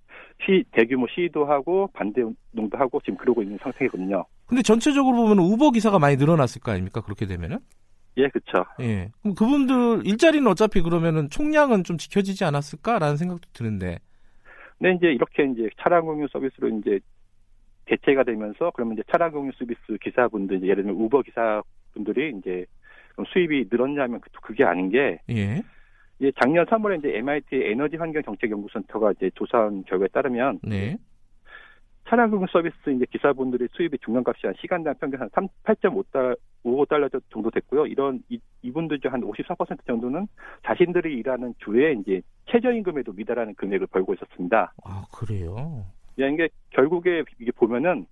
시, 대규모 시위도 하고 반대 운동도 하고 지금 그러고 있는 상태거든요.
근데 전체적으로 보면 우버 기사가 많이 늘어났을 거 아닙니까? 그렇게 되면은?
예, 그렇죠.
예. 그럼 그분들 일자리는 어차피 그러면은 총량은 좀 지켜지지 않았을까라는 생각도 드는데.
근데 이제 이렇게 이제 차량 공유 서비스로 이제 대체가 되면서 그러면 이제 차량 공유 서비스 기사분들 이제 예를 들면 우버 기사분들이 이제 수입이 늘었냐면 그- 그게 아닌 게
예.
이제 작년 3월에 이제 MIT 에너지 환경 정책 연구센터가 이제 조사한 결과에 따르면
네.
차량 공유 서비스 이제 기사분들의 수입의 중간값이 한 시간당 평균 한 3, 8.5달러 5달러 정도 됐고요. 이런 이, 이분들 중 한 54% 정도는 자신들이 일하는 주에 이제 최저임금에도 미달하는 금액을 벌고 있었습니다.
아, 그래요.
야, 이게 결국에 이게 보면은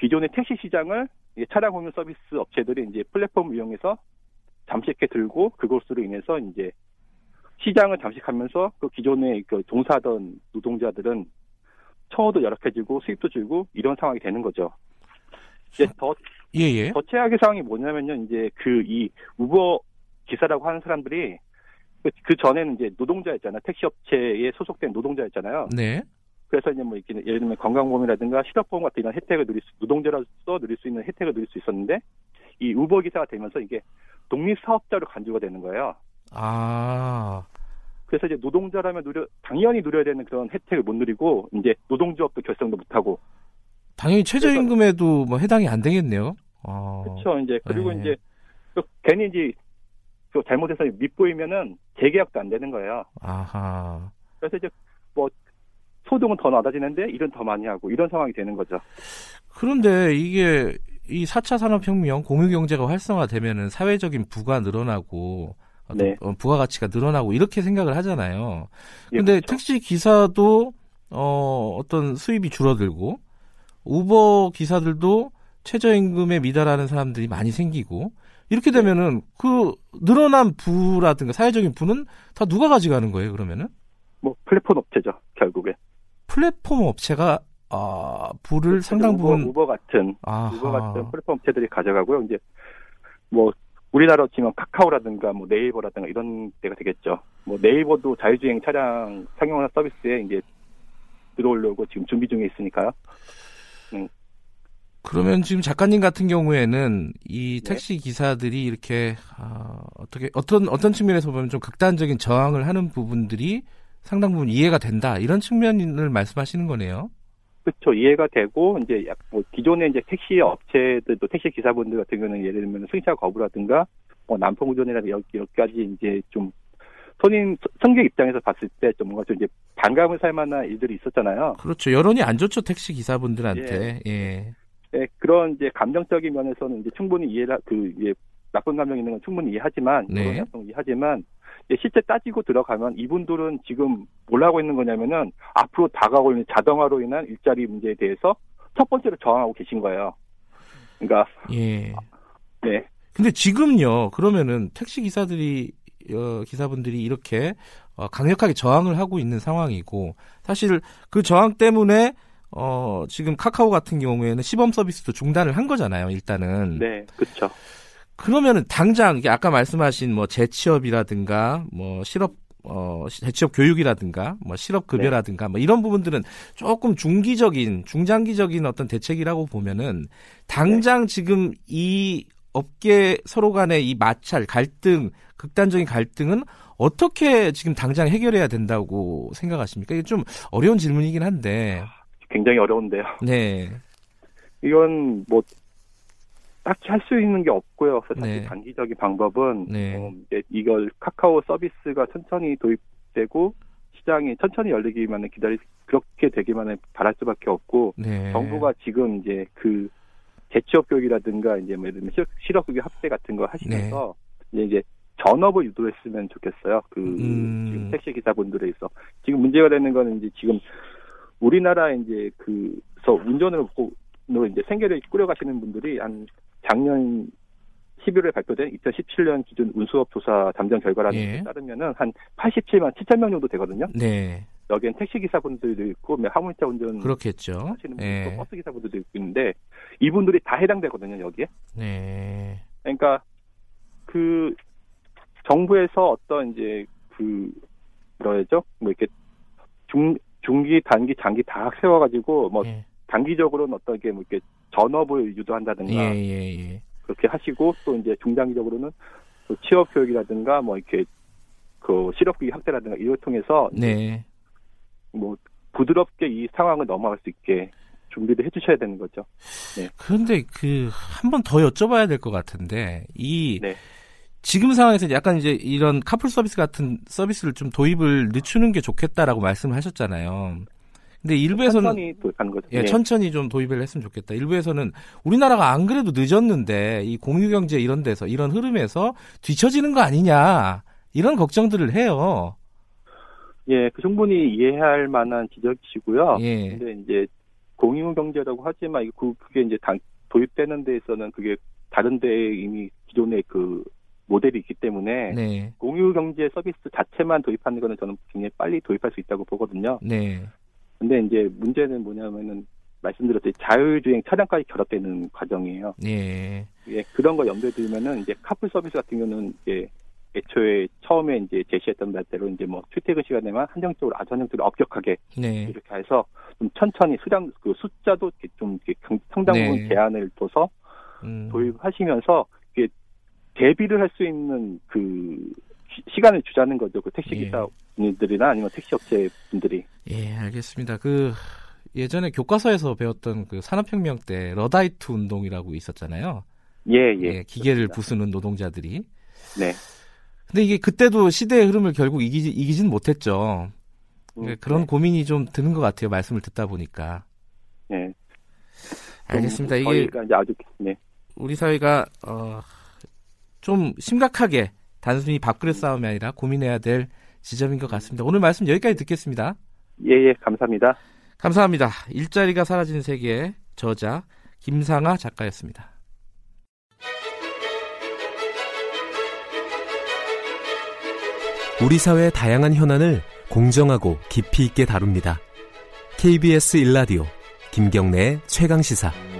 기존의 택시 시장을 차량 공유 서비스 업체들이 이제 플랫폼을 이용해서 잠식해 들고 그것으로 인해서 이제 시장을 잠식하면서 그 기존에 그 종사하던 노동자들은 처우도 열악해지고 수입도 줄고 이런 상황이 되는 거죠. 이제 더,
예, 예.
더 최악의 상황이 뭐냐면요. 이제 그 이 우버 기사라고 하는 사람들이 그, 그 전에는 이제 노동자였잖아요. 택시 업체에 소속된 노동자였잖아요.
네.
그래서 이제 뭐 이렇게 예를 들면 건강보험이라든가 실업보험 같은 이런 혜택을 누릴 수, 노동자로서 누릴 수 있는 혜택을 누릴 수 있었는데 이 우버 기사가 되면서 이게 독립 사업자로 간주가 되는 거예요.
아.
그래서 이제 노동자라면 누려 당연히 누려야 되는 그런 혜택을 못 누리고 이제 노동조합도 결성도 못 하고
당연히 최저임금에도 뭐 해당이 안 되겠네요. 아.
그렇죠. 이제 그리고
네.
이제 또 괜히 이제 그 잘못해서 밑보이면은 재계약도 안 되는 거예요.
아하.
그래서 이제 뭐 소득은 더 낮아지는데 일은 더 많이 하고 이런 상황이 되는 거죠.
그런데 이게 이 4차 산업혁명 공유경제가 활성화되면은 사회적인 부가 늘어나고
네.
어, 부가가치가 늘어나고 이렇게 생각을 하잖아요.
예,
근데
그렇죠.
택시 기사도 어, 어떤 수입이 줄어들고 우버 기사들도 최저임금에 미달하는 사람들이 많이 생기고 이렇게
네.
되면은 그 늘어난 부라든가 사회적인 부는 다 누가 가져가는 거예요, 그러면은?
뭐 플랫폼 업체죠 결국에.
플랫폼 업체가 아, 부를 상당 부분
우버 같은
아하.
우버 같은 플랫폼 업체들이 가져가고요. 이제 뭐 우리나라로 치면 카카오라든가 뭐 네이버라든가 이런 데가 되겠죠. 뭐 네이버도 자율주행 차량 상용화 서비스에 이제 들어오려고 지금 준비 중에 있으니까요.
그러면 지금 작가님 같은 경우에는 이
네.
택시 기사들이 이렇게 아, 어떻게 어떤 어떤 측면에서 보면 좀 극단적인 저항을 하는 부분들이 상당 부분 이해가 된다 이런 측면을 말씀하시는 거네요.
그렇죠. 이해가 되고 이제 약- 뭐 기존의 이제 택시 업체들도 택시 기사분들 같은 경우는 예를 들면 승차 거부라든가 뭐 난폭 운전이라든가 여- 여러 가지 이제 좀 손님 승객 입장에서 봤을 때 좀 뭔가 좀 이제 반감을 살 만한 일들이 있었잖아요.
그렇죠. 여론이 안 좋죠 택시 기사분들한테. 예.
네, 그런 이제 감정적인 면에서는 이제 충분히 이해라 그 이제 나쁜 감정 있는 건 충분히 이해하지만
네.
이해하지만 실제 따지고 들어가면 이분들은 지금 뭘 하고 있는 거냐면은 앞으로 다가오고 있는 자동화로 인한 일자리 문제에 대해서 첫 번째로 저항하고 계신 거예요. 그러니까
예.
네,
근데 지금요. 그러면은 택시 기사들이 어, 기사분들이 이렇게 어, 강력하게 저항을 하고 있는 상황이고 사실 그 저항 때문에 어, 지금 카카오 같은 경우에는 시범 서비스도 중단을 한 거잖아요. 일단은.
네, 그렇죠.
그러면은 당장 이게 아까 말씀하신 뭐 재취업이라든가 뭐 실업 어 재취업 교육이라든가 뭐 실업 급여라든가 뭐 이런 부분들은 조금 중기적인 중장기적인 어떤 대책이라고 보면은 당장 지금 이 업계 서로 간의 이 마찰 갈등 극단적인 갈등은 어떻게 지금 당장 해결해야 된다고 생각하십니까? 이게 좀 어려운 질문이긴 한데.
굉장히 어려운데요.
네.
이건 뭐 딱히 할 수 있는 게 없고요. 그래서
네.
단기적인 방법은
네.
어, 이제 이걸 카카오 서비스가 천천히 도입되고 시장이 천천히 열리기만을 기다리 그렇게 되기만을 바랄 수밖에 없고
네.
정부가 지금 이제 그 재취업 교육이라든가 이제 뭐 예를 들면 실- 실업급여 합계 같은 거 하시면서 이제 이제 전업을 유도했으면 좋겠어요. 그
음.
지금 택시 기사분들에 있어 지금 문제가 되는 거는 이제 지금 우리나라 이제 그서 운전을 로 이제 생계를 꾸려가시는 분들이 한 작년 11월에 발표된 2017년 기준 운수업 조사 잠정 결과라는
예.
따르면은 한 87만 7천 명 정도 되거든요.
네.
여기엔 택시 기사분들도 있고 뭐 화물차 운전
그렇겠죠.
하시는 분도
네.
있고 버스 기사분들도 있는데 이분들이 다 해당되거든요 여기에.
네.
그러니까 그 정부에서 어떤 이제 그 뭐라죠? 뭐 이렇게 중 중기, 단기, 장기 다 세워가지고 뭐
예.
단기적으로는 어떤 게뭐 이렇게 전업을 유도한다든가
예, 예, 예.
그렇게 하시고 또 이제 중장기적으로는 또 취업 교육이라든가 뭐 이렇게 그 실업 교육 확대라든가 이걸 통해서
네.
뭐 부드럽게 이 상황을 넘어갈 수 있게 준비를 해주셔야 되는 거죠.
그런데 그 한 번 더 여쭤봐야 될 것 같은데 이
네.
지금 상황에서 약간 이제 이런 카풀 서비스 같은 서비스를 좀 도입을 늦추는 게 좋겠다라고 말씀을 하셨잖아요. 근데 일부에서는
천천히 도입하는 거죠.
예,
네.
천천히 좀 도입을 했으면 좋겠다. 일부에서는 우리나라가 안 그래도 늦었는데 이 공유 경제 이런 데서 이런 흐름에서 뒤처지는 거 아니냐 이런 걱정들을 해요.
예, 그 충분히 이해할 만한 지적이시고요.
예.
근데 이제 공유 경제라고 하지만 그 그게 이제 당, 도입되는 데에서는 그게 다른 데에 이미 기존의 그 모델이 있기 때문에
네.
공유 경제 서비스 자체만 도입하는 거는 저는 굉장히 빨리 도입할 수 있다고 보거든요.
네.
근데 이제 문제는 뭐냐면은 말씀드렸듯이 자율주행 차량까지 결합되는 과정이에요.
예.
예, 그런 거 염두에 두면은 이제 카풀 서비스 같은 경우는 이제 애초에 처음에 이제 제시했던 말대로 이제 뭐 출퇴근 시간에만 한정적으로 아주 한정적으로 엄격하게
네.
이렇게 해서 좀 천천히 수량 그 숫자도 좀 상당 부분
네.
제한을 둬서
음.
도입하시면서 이게 대비를 할 수 있는 그 시- 시간을 주자는 거죠. 그 택시
예.
기사 분들이나 아니면 택시 업체 분들이.
예, 알겠습니다. 그 예전에 교과서에서 배웠던 그 산업혁명 때 러다이트 운동이라고 있었잖아요.
예, 예.
예, 기계를
그렇습니다.
부수는 노동자들이.
네.
근데 이게 그때도 시대의 흐름을 결국 이기지, 이기진 못했죠.
음,
예, 그런
네.
고민이 좀 드는 것 같아요. 말씀을 듣다 보니까.
예.
알겠습니다.
좀
이게
아주 네.
우리 사회가 어, 좀 심각하게 단순히 밥그릇 싸움이 아니라 고민해야 될 지점인 것 같습니다. 오늘 말씀 여기까지 듣겠습니다.
예, 예. 감사합니다.
감사합니다. 일자리가 사라진 세계 저자 김상아 작가였습니다.
우리 사회의 다양한 현안을 공정하고 깊이 있게 다룹니다. KBS 일라디오 김경래의 최강 시사.